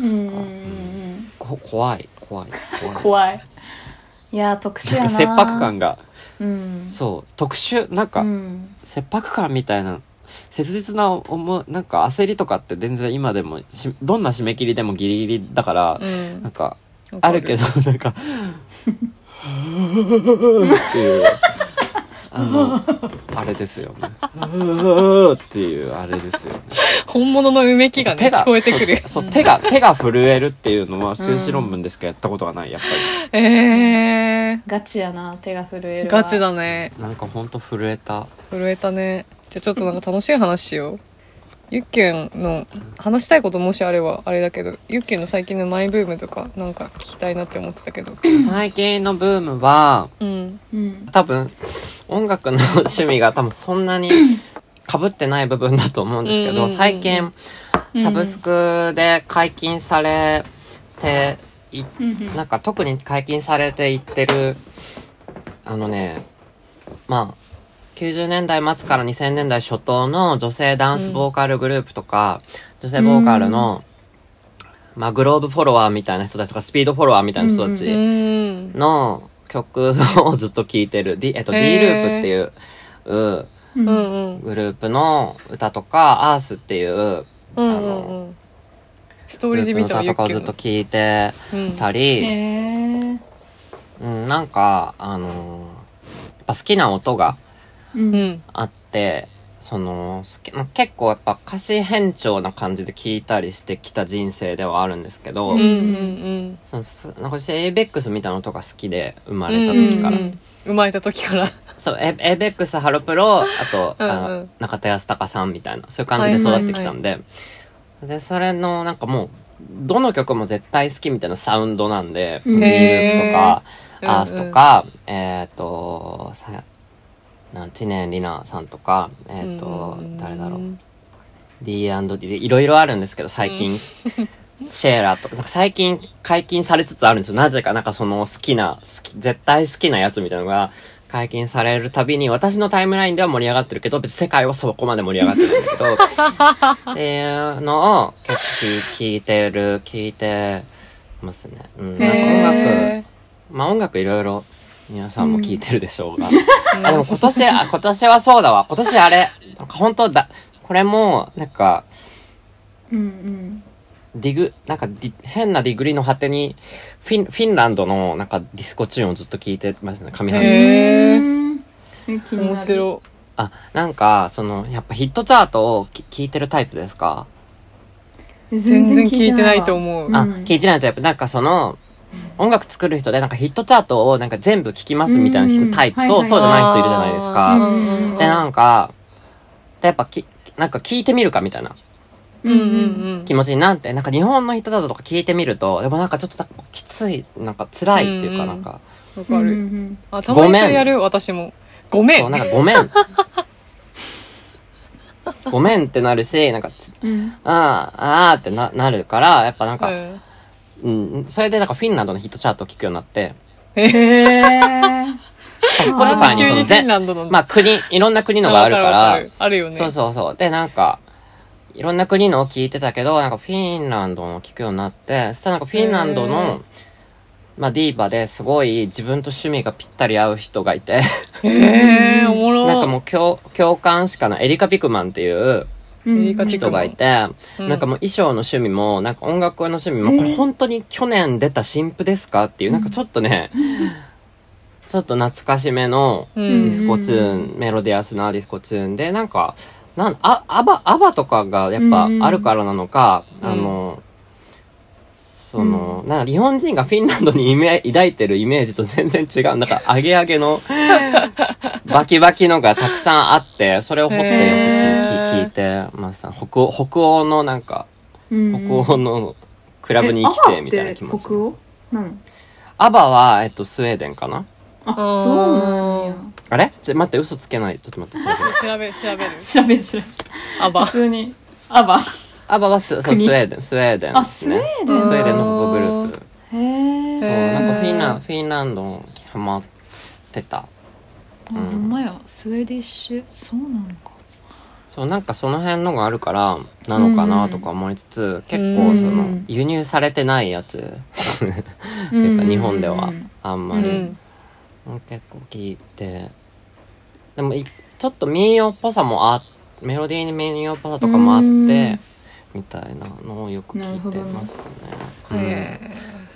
Speaker 1: うんうんうん
Speaker 3: こ怖い、怖い、怖い。
Speaker 1: 怖いいやー特殊やな
Speaker 3: 切迫感が、
Speaker 1: うん。
Speaker 3: そう、特殊、なんか、
Speaker 1: うん。
Speaker 3: 切迫感みたいな切実な思いなんか焦りとかって全然今でもしどんな締め切りでもギリギリだから、
Speaker 2: うん。
Speaker 3: なんかあるけどなんか っていうあの あれですよね。っていうあれですよね。
Speaker 2: 本物のうめきがね聞こえてくる
Speaker 3: そう手が手が震えるっていうのは修士論文でしかやったことがないやっぱ
Speaker 2: え
Speaker 1: ガチやな手が震える
Speaker 2: ー、ガチ
Speaker 1: だ
Speaker 2: だね。
Speaker 3: りなんかほんと震えた。
Speaker 2: 震えたね。じゃあちょっとなんか楽しい話しようユッケンの話したいこともしあればあれだけどユッケンの最近のマイブームとかなんか聞きたいなって思ってたけど。
Speaker 3: 最近のブームは
Speaker 2: うん。
Speaker 1: うん。
Speaker 3: 多分音楽の趣味が多分そんなに被ってない部分だと思うんですけど
Speaker 2: うんうんうんうん。
Speaker 3: 最近サブスクで解禁されてい
Speaker 1: うん。
Speaker 3: なんか特に解禁されていってるあのねまあ90年代末から2000年代初頭の女性ダンスボーカルグループとか、女性ボーカルの、まあグローブフォロワーみたいな人たちとかスピードフォロワーみたいな人たち、
Speaker 2: うん。
Speaker 3: の曲をずっと聴いてる。D,、えっと、
Speaker 2: へ
Speaker 3: D
Speaker 2: ー
Speaker 3: ループっていうグループの歌とかアースっていう
Speaker 2: うんうんうん。ストーリーで見た
Speaker 3: 歌とかをずっと聴いてた
Speaker 1: へ
Speaker 3: り、
Speaker 1: え
Speaker 3: うん、なんかあのーやっぱ好きな音があってその好きまあ結構やっぱ歌詞変調な感じで聴いたりしてきた人生ではあるんですけど、
Speaker 2: うんうん
Speaker 3: そのすなんか私エイベックスみたいな音が好きで生ま
Speaker 2: うん
Speaker 3: れた時から、
Speaker 2: うんうん生まれた時から。
Speaker 3: そう、エエイベックス、ハロプロ、あと、
Speaker 2: うんうん。
Speaker 3: 中田康隆さんみたいな、そういう感じで育ってきたんで、で、それの、なんかもう、どの曲も絶対好きみたいなサウンドなんで、その D ループとか、アースとか、えっ、と、さ、なん、知念里奈さんとか、えっ、と、誰だろう、D&D でいろいろあるんですけど、最近、シェーラーとか、なんか最近解禁されつつあるんですよ。なぜかなんかその好きな、好き、絶対好きなやつみたいなのが解禁されるたびに、私のタイムラインでは盛り上がってるけど、別に世界はそこまで盛り上がってないんだけど、っていうのを結構聞聞いてる、聞いてますね。うん。なんか音楽、
Speaker 2: へ
Speaker 3: まあ音楽いろいろ皆さんも聞いてるでしょうが。あ、でも今年、あ、今年はそうだわ。今年あれ、なんか本当だ、これも、なんか、
Speaker 1: うんうん。
Speaker 3: ディグ、なんかディ変なディグリの果てに、フィン、フィンランドのなんかディスコチューンをずっと聞いてますね、上半期。
Speaker 2: へー。面白
Speaker 3: あ、なんか、その、やっぱヒットチャートをき聞いてるタイプですか、
Speaker 2: 全然聞いてない。と
Speaker 1: う
Speaker 2: 思う、
Speaker 1: ん
Speaker 3: あ、聞いてないタイプ。なんかその、音楽作る人でなんかヒットチャートをなんか全部聞きますみたいなタイプと、そうじゃない人いるじゃないです
Speaker 2: う
Speaker 3: か。
Speaker 2: ん
Speaker 3: で、なんか、でやっぱき、なんか聞いてみるかみたいな。
Speaker 2: うんうんうん。
Speaker 3: 気持ちになって、なんか日本のヒットチャートとか聞いてみると、でもなんかちょっときつい、なんか辛いっていうか
Speaker 2: うん
Speaker 3: なんか、
Speaker 2: わかる、あたまにそれやる私も。ごめ
Speaker 3: ん。なんかごめん。ごめんってなるし、なんかつ、
Speaker 1: うん。
Speaker 3: ああ、あーってな、なるから、やっぱなんか、
Speaker 2: うん
Speaker 3: うん、それでなんかフィンランドのヒットチャートを聞くようになって、
Speaker 1: へえ
Speaker 3: Spotify にその全、
Speaker 2: の。
Speaker 3: まあ国、いろんな国のがあるから。
Speaker 2: る、あるよね。
Speaker 3: そうそうそう。で、なんか、いろんな国のを聞いてたけど、なんかフィンランドのを聞くようになって、そしたらなんかフィンランドの、まあディーバですごい自分と趣味がぴったり合う人がいて、
Speaker 2: へえおもろ。
Speaker 3: なんかもう共共感しかない、エリカ・ピクマンっていう人がいて、
Speaker 2: うん。
Speaker 3: なんかもう衣装の趣味も、なんか音楽の趣味も、これ本当に去年出た新譜ですかっていう、なんかちょっとね、ちょっと懐かしめのデ
Speaker 2: うん。
Speaker 3: ィスコチューン、メロディアスなディスコチューンで、なんか、なん、あ、アバ、アバとかがやっぱあるからなのか、
Speaker 2: うん。
Speaker 3: あの、その、なんか日本人がフィンランドにイメ抱いてるイメージと全然違う。なんか、アゲアゲの、バキバキのがたくさんあって、それを掘ってよく聞聞いてます。北欧、北欧のなんか、
Speaker 1: うん。
Speaker 3: 北欧のクラブに生きてみたいな気持ち
Speaker 1: 北欧？なの
Speaker 3: アバは、えっと、スウェーデンかな？
Speaker 1: あそうなんや。
Speaker 3: あれ？ちょ待って、嘘つけない。ちょっと待って、調べる
Speaker 2: 調べ調べる。
Speaker 1: 調べる調べる。
Speaker 2: アバ。
Speaker 1: 普通にアバ。
Speaker 3: アバはスそうスウ
Speaker 1: 国
Speaker 3: ェーデン、スウェーデン
Speaker 1: あスウ
Speaker 3: ですね。
Speaker 1: ェーデン。
Speaker 3: スウェーデンのポップグループ。
Speaker 1: へえ
Speaker 3: そう、なんかフィンランフィンランドにハマってた。
Speaker 1: あほんまや。スウェーディッシュ？そうなのか
Speaker 3: そう、なんかその辺のがあるから、なのかなとか思いつつ、結構その
Speaker 1: うん、
Speaker 3: 輸入されてないやつ、っていうか日本ではあんまり、
Speaker 2: うん。
Speaker 3: 結構聞いて、でもいちょっと民謡っぽさもあ、メロディーに民謡っぽさとかもあって、
Speaker 1: うん。
Speaker 3: みたいなのをよく聞いてましたね。
Speaker 2: へ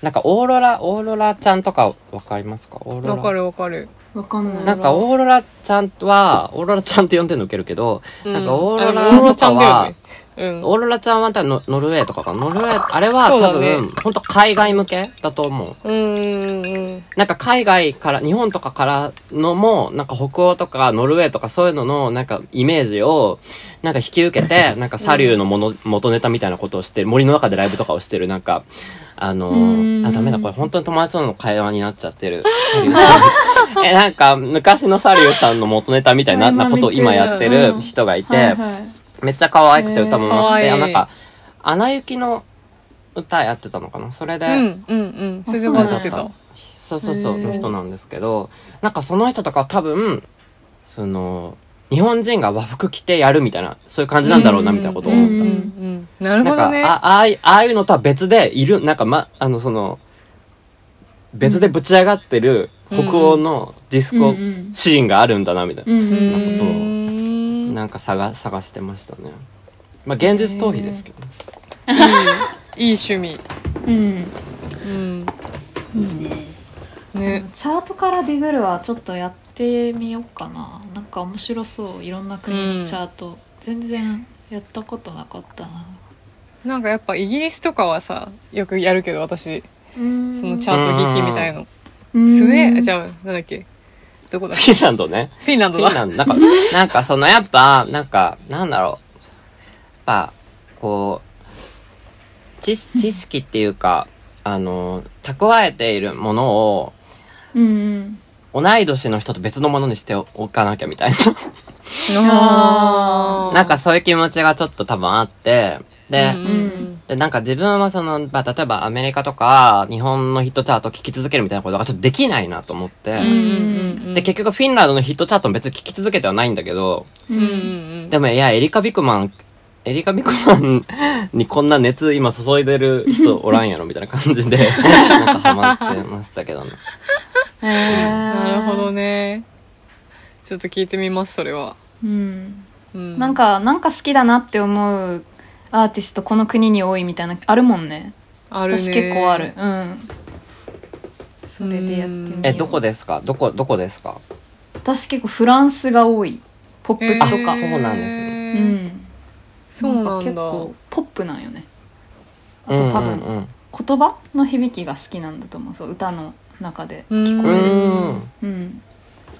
Speaker 3: なんかオーロラオーロラちゃんとかわかりますか？オーロラ。
Speaker 2: わかるわかる
Speaker 1: わかんない。
Speaker 3: なんかオーロラちゃんはオーロラちゃんって呼んでるのウケるけど、なんかオーロ
Speaker 2: あオーロ
Speaker 3: ラとか
Speaker 2: ラちゃんだよ
Speaker 3: は、
Speaker 2: ねうん。
Speaker 3: オーロラちゃんは多分ノノルウェーとかかな。ノルウェーあれは
Speaker 2: そうだ
Speaker 3: 多分、
Speaker 2: ね
Speaker 3: 本当海外向けだと思う。
Speaker 2: うん
Speaker 3: なんか海外から日本とかからのもなんか北欧とかノルウェーとかそういうののなんかイメージをなんか引き受けてなんかサリューのもの、元ネタみたいなことをしてる森の中でライブとかをしてるなんかあのーあダメだこれ本当に友達との会話になっちゃってるサリューさん。えなんか昔のサリューさんの元ネタみたいななことを今やってる人がいて、
Speaker 1: はいはい
Speaker 3: めっちゃ可愛くて歌もうまくて、
Speaker 2: へー
Speaker 3: あなんか「アナ雪」の歌やってたのかな？それで、
Speaker 2: うんうんうん。それで
Speaker 1: あ
Speaker 2: 混ざってた。
Speaker 3: そうそうそう、の人なんですけど、なんかその人とかは多分、その、日本人が和服着てやるみたいな、そういう感じなんだろうな、みたいなことを思った。
Speaker 2: うんうんなる
Speaker 3: なん。か、
Speaker 2: ほどね。
Speaker 3: あああいああいうのとは別でいる、なんかま、あの、その、別でぶち上がってる北欧のディスコ
Speaker 1: うんうん。
Speaker 3: シーンがあるんだな、みたいな。
Speaker 1: うん
Speaker 2: う
Speaker 1: うん。
Speaker 3: なことを
Speaker 2: ん。
Speaker 3: なんか探、探してましたね。まあ、現実逃避ですけど。
Speaker 2: いい趣味。
Speaker 1: うん。
Speaker 2: うん。
Speaker 1: いいね。
Speaker 2: ね。
Speaker 1: チャートからディグルはちょっとやってみようかな。なんか面白そう。いろんな国のチャート、全然やったことなかったな。
Speaker 2: なんかやっぱイギリスとかはさよくやるけど私。そのチャート聞きみたいの。スウェーじ
Speaker 1: ゃ
Speaker 2: ゃあなんだっけ？どこだ
Speaker 3: フィンランドね。
Speaker 2: フィンランド
Speaker 3: フィンラ
Speaker 2: だ
Speaker 3: ンドなんか、なんかそのやっぱ、なんか、なんだろう。やっぱ、こう、知知識っていうか、あの、蓄えているものを、
Speaker 1: うんうん
Speaker 3: 同い年の人と別のものにしておかなきゃみたい
Speaker 2: あ
Speaker 3: な。なんかそういう気持ちがちょっと多分あって、で、
Speaker 2: うんうん。
Speaker 3: で、なんか自分はその、まあ、例えばアメリカとか、日本のヒットチャート聞き続けるみたいなことがちょっとできないなと思って、で、結局フィンランドのヒットチャートも別に聞き続けてはないんだけど、でもいや、エリカ・ビクマン、エリカ・ビクマン にこんな熱今注いでる人おらんやろみたいな感じで、なんかハマってましたけどね。
Speaker 1: へー。
Speaker 2: なるほどね。ちょっと聞いてみますそれは。
Speaker 1: うん。
Speaker 2: うん。
Speaker 1: なんかなんか好きだなって思うアーティストこの国に多いみたいなあるもんね。
Speaker 2: あるね。
Speaker 1: 私結構ある。うん。それでやってみよう。
Speaker 3: え、どこですか？どこ、どこですか？
Speaker 1: 私結構フランスが多い。ポップスとか、
Speaker 3: あそうなんですね。
Speaker 1: うん。
Speaker 2: そうなん
Speaker 1: か結
Speaker 2: だ
Speaker 1: 構ポップなんよね。あ
Speaker 3: うん
Speaker 1: と多分、
Speaker 3: うん。うん。
Speaker 1: 言葉の響きが好きなんだと思う。そう歌の中で
Speaker 2: うん
Speaker 1: 聞こえる。
Speaker 3: うーん。
Speaker 1: うん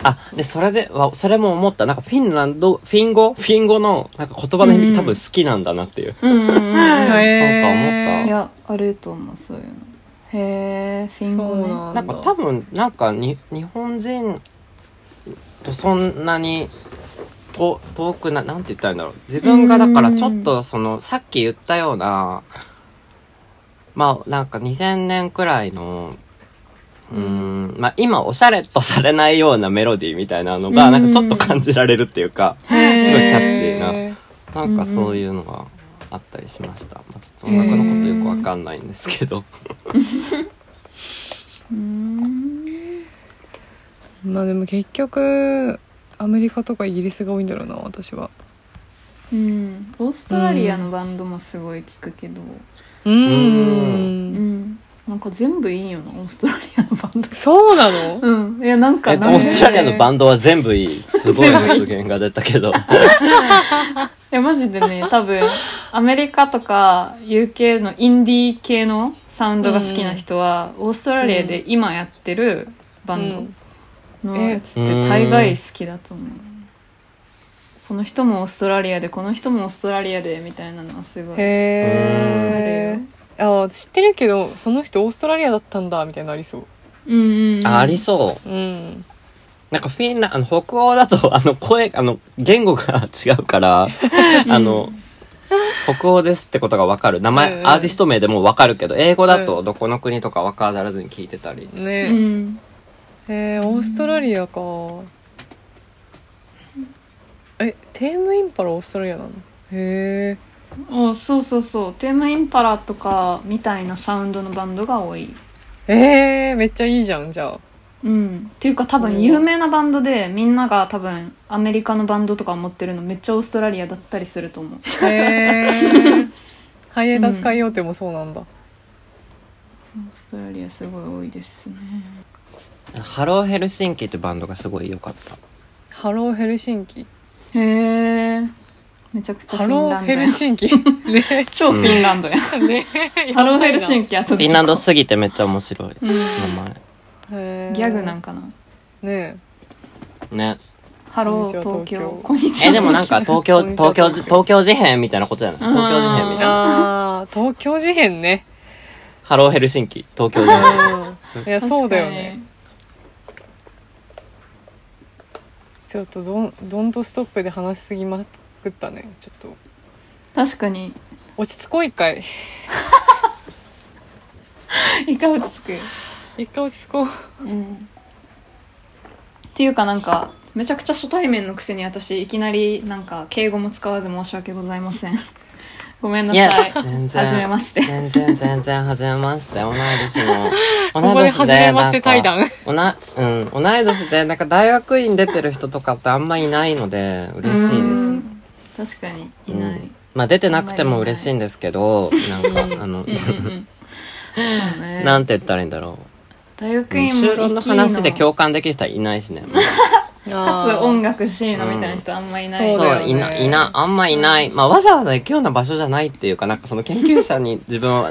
Speaker 3: あ、で、それで、わそれも思った。なんかフィンランド、フィン語フィン語の、なんか言葉の響き多分好きなんだなっていう。
Speaker 1: うん
Speaker 3: なんか思った。
Speaker 1: いやあると思うそういうの。へえフィンゴね。
Speaker 2: なん
Speaker 3: か多分、なんかに、日本人とそんなに、と遠くな、なんて言ったらいいんだろう。自分がだからちょっとその、さっき言ったような、まあなんか2000年くらいの、うーん、まあ今おしゃれとされないようなメロディーみたいなのが、
Speaker 1: うん。
Speaker 3: なんかちょっと感じられるっていうか、すごいキャッチーな。
Speaker 2: へ
Speaker 3: なんかそういうのがあったりしました。まあ、ちょっと音楽のことよくわかんないんですけど。
Speaker 2: ーまあでも結局アメリカとかイギリスが多いんだろうな私は。
Speaker 1: うん。オーストラリアのバンドもすごい聞くけど。
Speaker 2: う
Speaker 1: うん。んなんか全部いいよなオーストラリアのバンド。
Speaker 2: そうなの？
Speaker 1: うん。いやなんか
Speaker 3: え、オーストラリアのバンドは全部いい。すごい 発言が出たけど。
Speaker 1: いやマジでね多分アメリカとか UK のインディー系のサウンドが好きな人は、オーストラリアで今やってるバンド。のやつって大概好きだと思う、この人もオーストラリアでこの人もオーストラリアでみたいなのはすごい。
Speaker 2: へえあ知ってるけどその人オーストラリアだったんだみたいなのありそう。
Speaker 1: うんうんうん。
Speaker 3: あありそう。
Speaker 2: うん。
Speaker 3: なんかフィンランド、あの、北欧だと、あの、声、あの、言語が違うから、あの、北欧ですってことがわかる。名前、
Speaker 2: うんうん。
Speaker 3: アーティスト名でもわかるけど、英語だとどこの国とかわからずに聞いてたり。
Speaker 1: う
Speaker 2: ね
Speaker 1: ん。
Speaker 2: へえオーストラリアか。えテームインパラオーストラリアなの？へえ
Speaker 1: あそうそうそう。テーマインパラとかみたいなサウンドのバンドが多い。
Speaker 2: えー、めっちゃいいじゃんじゃあ。
Speaker 1: うん。っていうか多分有名なバンドでみんなが多分アメリカのバンドとか持ってるのめっちゃオーストラリアだったりすると思う。
Speaker 2: へえ ハイエータス海洋店もそうなんだ、
Speaker 1: ストラリアすごい多いですね。
Speaker 3: ハローヘルシンキってバンドがすごい良かった。
Speaker 2: ハローヘルシンキ。
Speaker 1: へえめちゃくちゃフ
Speaker 2: ハ
Speaker 1: ィン
Speaker 2: ローヘ
Speaker 1: ランドや
Speaker 2: ルシンキ。ね。
Speaker 1: 超フィンランドや、
Speaker 2: ね。
Speaker 1: ハローヘルシンキあと。
Speaker 3: フィンランドすぎてめっちゃ面白い。名
Speaker 2: キギ
Speaker 1: ギャグなんかな。
Speaker 2: ね。
Speaker 3: 前ね。
Speaker 1: ハロー東京こんにちは
Speaker 3: えでもなんか東京東京東京。事変みたいなことじゃない？東京事変みたいな。
Speaker 2: 東京事変ね。
Speaker 3: ハローヘルシンキ東京事変。
Speaker 2: うん。いやそうだよね。ちょっとドンドンとストップで話しすぎまくったね。ちょっと。
Speaker 1: 確かに。
Speaker 2: 落ち着こう一回。
Speaker 1: 一回落ち着く。
Speaker 2: 一回落ち着こう。
Speaker 1: うん。っていうかなんかめちゃくちゃ初対面のくせに私いきなりなんか敬語も使わず申し訳ございません。ごめんない
Speaker 3: や
Speaker 1: さい。
Speaker 3: 全然
Speaker 1: はじめまして。
Speaker 3: 全然全然はじめまして 同い年の
Speaker 2: ここで初めまして対談。
Speaker 3: おなうん同い年でなんか大学院出てる人とかってあんまいないので嬉しいです。
Speaker 1: うん確かにいない、
Speaker 3: うんまあ出てなくても嬉しいんですけどなんかあのなんて言ったらいいんだろ
Speaker 1: 大学
Speaker 3: う
Speaker 1: 院も
Speaker 3: 就労の。話で
Speaker 1: 日
Speaker 3: 共感できる人はいないしね
Speaker 1: かつ音楽シーンのみたいな人あんまいない、
Speaker 2: そうだよね
Speaker 3: いな、いな、あんまいない。まあ、わざわざ行くような場所じゃないっていうか、なんかその研究者に自分は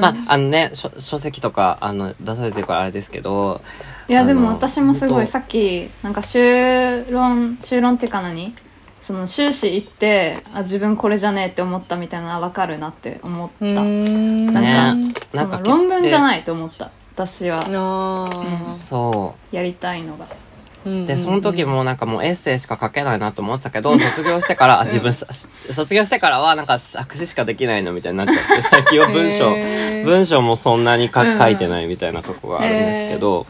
Speaker 3: まあ、あのね、書書籍とか、あの、出されてるからあれですけど、
Speaker 1: いやでも私もすごいさっきなんか修論修論っていうか何？その修士行ってあ自分これじゃねえって思ったみたいなのは分かるなって思った、
Speaker 2: うーん。
Speaker 1: なんか
Speaker 3: ね。なんか
Speaker 1: その論文じゃないと思った。私は。
Speaker 2: あー。
Speaker 3: そ
Speaker 1: やりたいのが。
Speaker 2: うん
Speaker 3: う。で、その時もなんかもうエッセイしか書けないなと思ってたけど、卒業してから、あ自分さ、卒業してからはなんか作詞しかできないのみたいになっちゃって、最近は文章、文章もそんなに書
Speaker 1: うん。
Speaker 3: 書いてないみたいなとこがあるんですけど、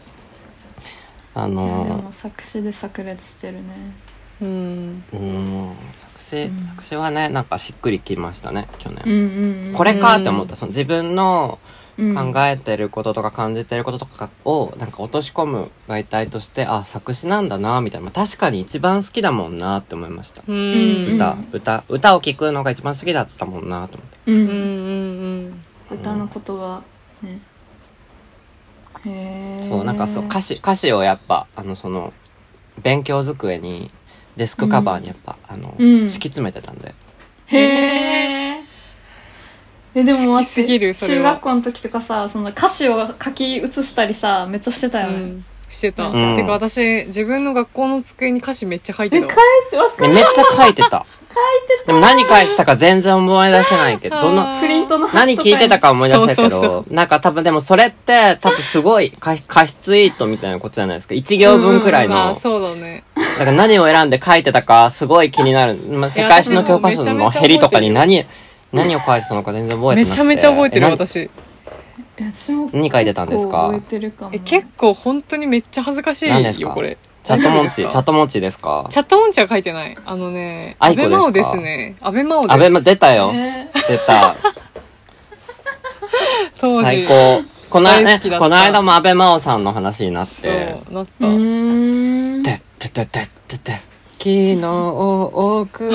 Speaker 3: あの
Speaker 1: も作詞で炸裂してるね
Speaker 2: うん。
Speaker 3: うん。作詞、作詞はねなんかしっくりきましたね去年、これかって思ったその自分の
Speaker 1: うん
Speaker 3: 考えてることとか感じてることとかをなんか落とし込む媒体としてあ作詞なんだなみたいな、まあ確かに一番好きだもんなって思いました、
Speaker 2: うん。
Speaker 1: うん
Speaker 3: 歌歌歌を聴くのが一番好きだったもんなと思って。
Speaker 1: う
Speaker 2: うんうん。ん。
Speaker 1: 歌のことはね
Speaker 3: そうなんかそう歌詞歌詞をやっぱあのその勉強机にデスクカバーにやっぱ、あの、
Speaker 1: うん。
Speaker 3: 敷き詰めてたんで。
Speaker 1: へええでも
Speaker 2: 好きすぎるそれは。
Speaker 1: 中学校の時とかさその歌詞を書き写したりさめっちゃしてたよね、
Speaker 2: うんしてた、
Speaker 3: うん。
Speaker 2: てか私自分の学校の机に歌詞めっちゃ書いて
Speaker 1: え
Speaker 2: たわ。
Speaker 1: 書いてわか
Speaker 3: でめっちゃ 書いてた。でも何書いてたか全然思い出せないけどどの
Speaker 1: プリントの端
Speaker 3: 何聞いてたか思い出せたけど
Speaker 2: そうそうそ
Speaker 3: なんか多分でもそれって多分すごい過過失ツイートみたいなことじゃないですか一行分くらいの、
Speaker 2: まあそうだね。
Speaker 3: だから何を選んで書いてたかすごい気になる、まあ、世界史の教科書のヘリとかに何何を書いてたのか全然覚えてなくて。
Speaker 2: めちゃめちゃ覚えてる
Speaker 3: な
Speaker 2: 私
Speaker 1: え私も
Speaker 3: 何書いてたんですか？
Speaker 1: 結構覚えてるかも。
Speaker 2: え結構本当にめっちゃ恥ずかし
Speaker 3: 何ですか？
Speaker 2: いよこれ。
Speaker 3: チャットモンチ
Speaker 2: ー チ
Speaker 3: ャットモンチーですか？
Speaker 2: チャットモンチーは書いてない。あのね
Speaker 3: aikoですか？
Speaker 2: 阿部真央ですね。阿部真央です
Speaker 3: アベマ出たよ。
Speaker 1: え
Speaker 3: 出た。
Speaker 2: 当時。
Speaker 3: 最高。この,、ね
Speaker 2: 大好きだ、った。
Speaker 3: この間も安倍真央さんの話になっ
Speaker 2: そ
Speaker 3: て
Speaker 2: うなった、
Speaker 3: てってってってってって昨日送っ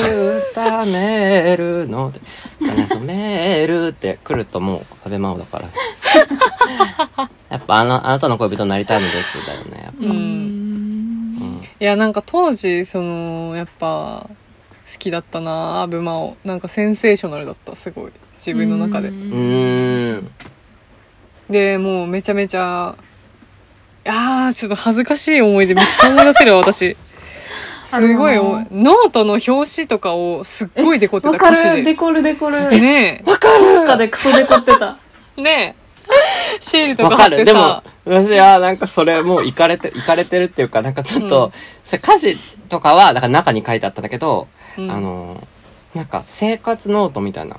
Speaker 3: たメールのでだねそのメールって来るともう安倍真央だから。やっぱあのあなたの恋人になりたいのですだよねやっぱ。
Speaker 2: うん。いやなんか当時そのやっぱ好きだったなアベマオなんかセンセーショナルだったすごい。自分の中で。
Speaker 3: うーん。
Speaker 2: でもうめちゃめちゃいやーちょっと恥ずかしい思い出めっちゃ思い出せるわ私すごいノートの表紙とかをすっごいデコってた
Speaker 1: わか
Speaker 2: 歌詞で。
Speaker 1: る。デコるデコる
Speaker 2: ね
Speaker 1: わかるスカでクソデコってた。
Speaker 2: えねえ。シールと
Speaker 3: わ
Speaker 2: か貼って
Speaker 3: かる。でも
Speaker 2: さ
Speaker 3: 私はなんかそれもういかれていかれてるっていうかなんかちょっと、
Speaker 2: うん。
Speaker 3: それ歌詞とかはなんか中に書いてあったんだけど、
Speaker 2: うん。
Speaker 3: あのなんか生活ノートみたいな。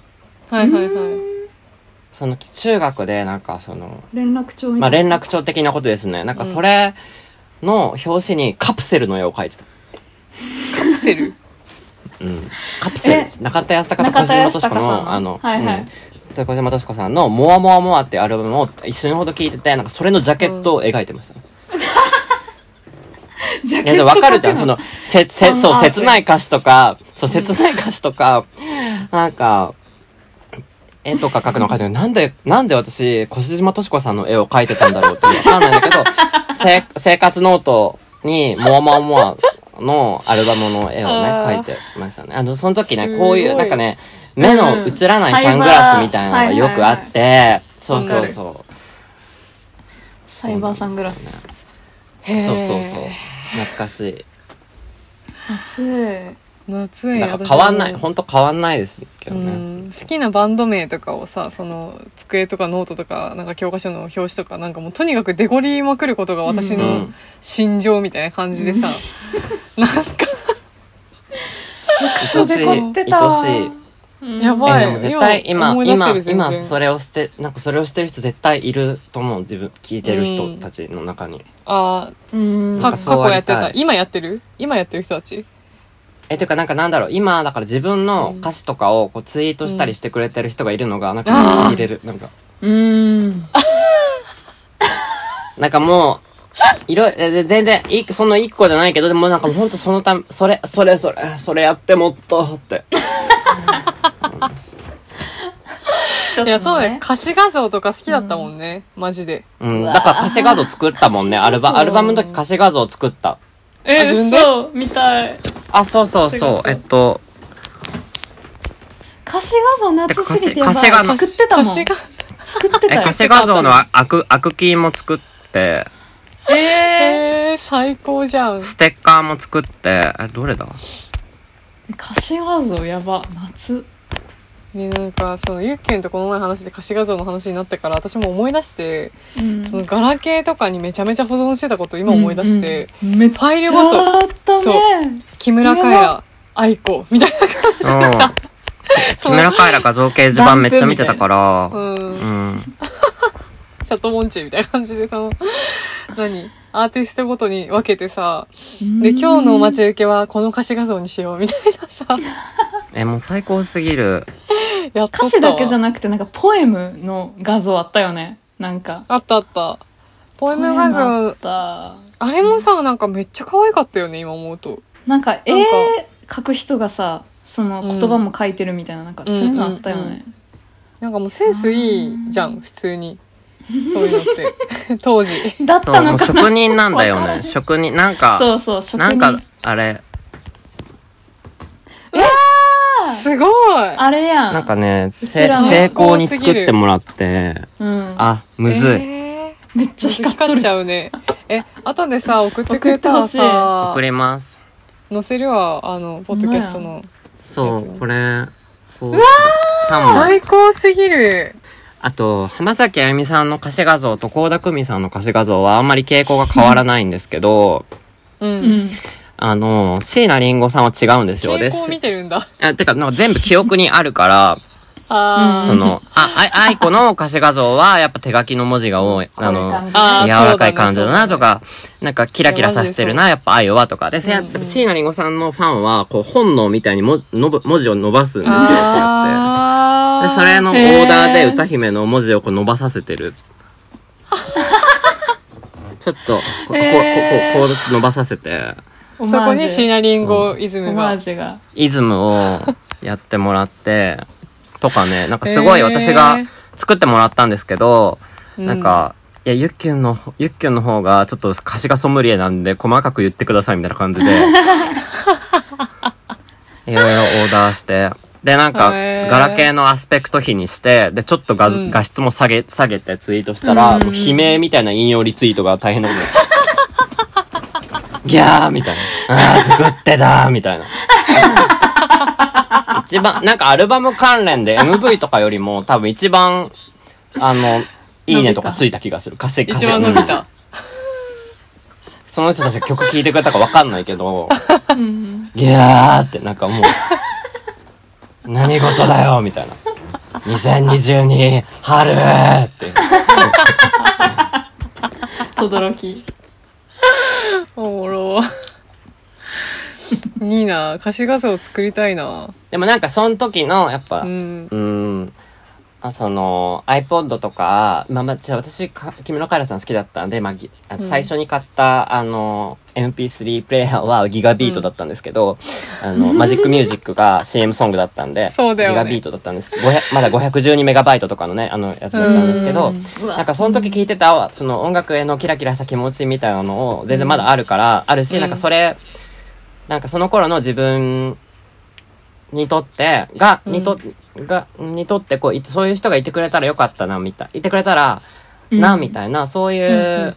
Speaker 2: はいはいはい。
Speaker 3: その中学でなんかその
Speaker 1: 連絡帳み
Speaker 3: まあ
Speaker 1: たいな。
Speaker 3: 連絡帳的なことですね。なんかそれの表紙にカプセルの絵を描いてた。
Speaker 2: カプセル。
Speaker 3: うん、カプセル。
Speaker 1: え
Speaker 3: 中田康隆と小島敏子
Speaker 1: の
Speaker 3: の？あの、
Speaker 1: はいはい。
Speaker 3: うん小島敏子さんの「モアモアモア」ってアルバムを一瞬ほど聴いててなんかそれのジャケットを描いてました、
Speaker 1: ジャ
Speaker 3: いやでもわかるじゃん。そのせせそう切ない歌詞とかそう切ない歌詞とか、なんか絵とか描くの描いてる。なんで、なんで私、越島敏子さんの絵を描いてたんだろうってわかんないんだけど、せ生活ノートに、モアモアモアのアルバムの絵をね、描いてましたね。あの、その時ね、こういう、なんかね、目の映らないサングラスみたいなのがよくあって、そうそうそう。
Speaker 1: サイバーサングラス
Speaker 3: そうそうそう。懐かしい。
Speaker 1: 夏
Speaker 2: 夏に
Speaker 3: だから
Speaker 2: 私
Speaker 3: 変わんない。
Speaker 2: も。
Speaker 3: ほんと変わんないですけど
Speaker 2: う
Speaker 3: ね。
Speaker 2: ん。好きなバンド名とかをさその机とかノートとかなんか教科書の表紙とかなんかもうとにかくデコりまくることが私
Speaker 3: う
Speaker 2: の
Speaker 3: ん。
Speaker 2: 心情みたいな感じでさ、なんか。
Speaker 3: 愛しい。愛しい。え
Speaker 2: やばい。
Speaker 3: でも絶対今今今それをしてなんかそれをしてる人絶対いると思う自分聞いてる人たちの中に、
Speaker 2: あ
Speaker 1: うん。
Speaker 2: ーか
Speaker 3: なんかそう
Speaker 2: 過去やって
Speaker 3: た。
Speaker 2: 今やってる？今やってる人たち？
Speaker 3: えていうかなんかなんだろう。今だから自分の歌詞とかをこうツイートしたりしてくれてる人がいるのがなんかしびれる。なんか。
Speaker 1: うん。
Speaker 3: なんかもういろえ全然いその一個じゃないけどでもなんかもうほんとそのためそれそれそれそれやってもっとって。
Speaker 2: いやそうだよ歌詞画像とか好きだったもんね、マジで。
Speaker 3: うん。だから歌詞画像作ったもんね。アルバアルバムの時歌詞画像作った
Speaker 1: え
Speaker 2: 自分で
Speaker 1: そう見たい。
Speaker 3: あそうそうそう。えっと。
Speaker 1: 歌詞画像夏すぎてやばい。作ってたもん。作ってたよ。
Speaker 3: え歌詞画像のアクアクキーも作って。
Speaker 1: え
Speaker 2: えー、最高じゃん。
Speaker 3: ステッカーも作って。えどれだ？
Speaker 1: 歌詞画像やば。夏
Speaker 2: ねなんかそのゆっきゅんとこの前話して歌詞画像の話になってから私も思い出して、
Speaker 1: うん。
Speaker 2: そのガラケーとかにめちゃめちゃ保存してたことを今思い出して、
Speaker 1: うんうん
Speaker 2: ファイルごと
Speaker 1: あった
Speaker 2: そう
Speaker 1: ね
Speaker 2: 木村カエラ愛子みたいな感じでさその
Speaker 3: カエラ画像掲示板めっちゃ見てたから。
Speaker 2: うん。
Speaker 3: うん
Speaker 2: チャットモンチーみたいな感じでその何アーティストごとに分けてさで今日の待ち受けはこの歌詞画像にしようみたいなさ
Speaker 3: えもう最高すぎる。
Speaker 2: やっと
Speaker 1: 歌詞だけじゃ
Speaker 2: な
Speaker 1: なくてなんかポエムの画像あったよね。なんか。
Speaker 2: あったあった。ポエム画
Speaker 1: ポエムあ
Speaker 2: 像
Speaker 1: った。
Speaker 2: あれもさなんかめっちゃ可愛かったよね今思うと。
Speaker 1: なんか絵
Speaker 2: なんか。
Speaker 1: 描く人がさその言葉も書いてるみたいななんかそういうのあったよね、
Speaker 2: なんかもうセンスいいじゃん普通に。そういうのって。当時。
Speaker 1: だったのかな。
Speaker 3: 人なん
Speaker 1: だよね。
Speaker 3: 職人なんか
Speaker 1: そうそう職人。
Speaker 3: あれ
Speaker 2: すごい。
Speaker 1: あれやん。
Speaker 3: なんかね成功に作ってもらって
Speaker 1: うん、
Speaker 3: あむずい、
Speaker 2: えー。
Speaker 1: めっちゃ光っ
Speaker 2: ちゃうね。え後でさ送ってくれたら
Speaker 1: 送
Speaker 2: さ
Speaker 3: 送ります。
Speaker 2: 載せるわあのポッドキャストの
Speaker 3: そうこれこう3枚。
Speaker 2: 最高すぎる。
Speaker 3: あと浜崎あゆみさんの歌詞画像と倖田來未さんの歌詞画像はあんまり傾向が変わらないんですけど
Speaker 2: うん、
Speaker 1: うん
Speaker 3: あの椎名林檎さんは違うんですよ。で
Speaker 2: 見てるんだ。
Speaker 3: あてかなんか全部記憶にあるから
Speaker 2: あー。
Speaker 3: その、あ、あ、愛子の歌詞画像は、やっぱ手書きの文字が多い。あの、柔らかい感じだなとか、なんかキラキラさせてるな、やっぱ愛はとか。で、せやっぱ椎名林檎さんのファンは、こう、本能みたいにものぶ文字を伸ばすんですよ。って言って。で、それのオーダーで歌姫の文字をこう伸ばさせてる。ちょっと、ここう、こう、こう、こう伸ばさせて、
Speaker 2: そこにシナリンゴイズムが。
Speaker 1: ージュが。
Speaker 3: イズムをやってもらって、とかね、なんかすごい私が作ってもらったんですけど、
Speaker 2: うん。
Speaker 3: なんか、いや、ゆっきゅんの、ゆっきゅんの方がちょっと歌詞がソムリエなんで細かく言ってくださいみたいな感じで、いろいろオーダーして、で、なんか、ガラケーのアスペクト比にして、で、ちょっと画,、
Speaker 2: うん。
Speaker 3: 画質も下げ、下げてツイートしたら、もう悲鳴みたいな引用リツイートが大変なことになってギャーみたいな。ああ、作ってたみたいな。一番、なんかアルバム関連で MV とかよりも多分一番、あの、いいねとかついた気がする。歌詞、歌詞
Speaker 2: 一番伸び
Speaker 3: うん
Speaker 2: た。
Speaker 3: その人たちが曲聴いてくれたかわかんないけど、
Speaker 1: うん
Speaker 3: ギャーってなんかもう、何事だよみたいな。2022春って。
Speaker 1: とどろき
Speaker 2: おもろ。いいな。歌詞画像作りたいな。
Speaker 3: でもなんかその時の、やっぱ、
Speaker 2: う
Speaker 3: うん。ーん、あその iPod とか、まあまあ、じゃあ私か、君のカエラさん好きだったんで、まあ、ぎあと最初に買った、あの、MP3 プレイヤーはギガビートだったんですけど、あの、マジックミュージックが CM ソングだったんで、
Speaker 2: そうだよね。
Speaker 3: ギガビートだったんです。けど、500まだ512メガバイトとかのね、あのやつだったんですけど、
Speaker 1: うわ
Speaker 3: なんかその時聞いてた、その音楽へのキラキラした気持ちみたいなのを全然まだあるから、あるし、
Speaker 2: うん
Speaker 3: なんかそれ、なんかその頃の自分にとって、が、にと、が、にとってこうそういう人がいてくれたらよかったな、みたい。いてくれたら、な、みたいな、そういう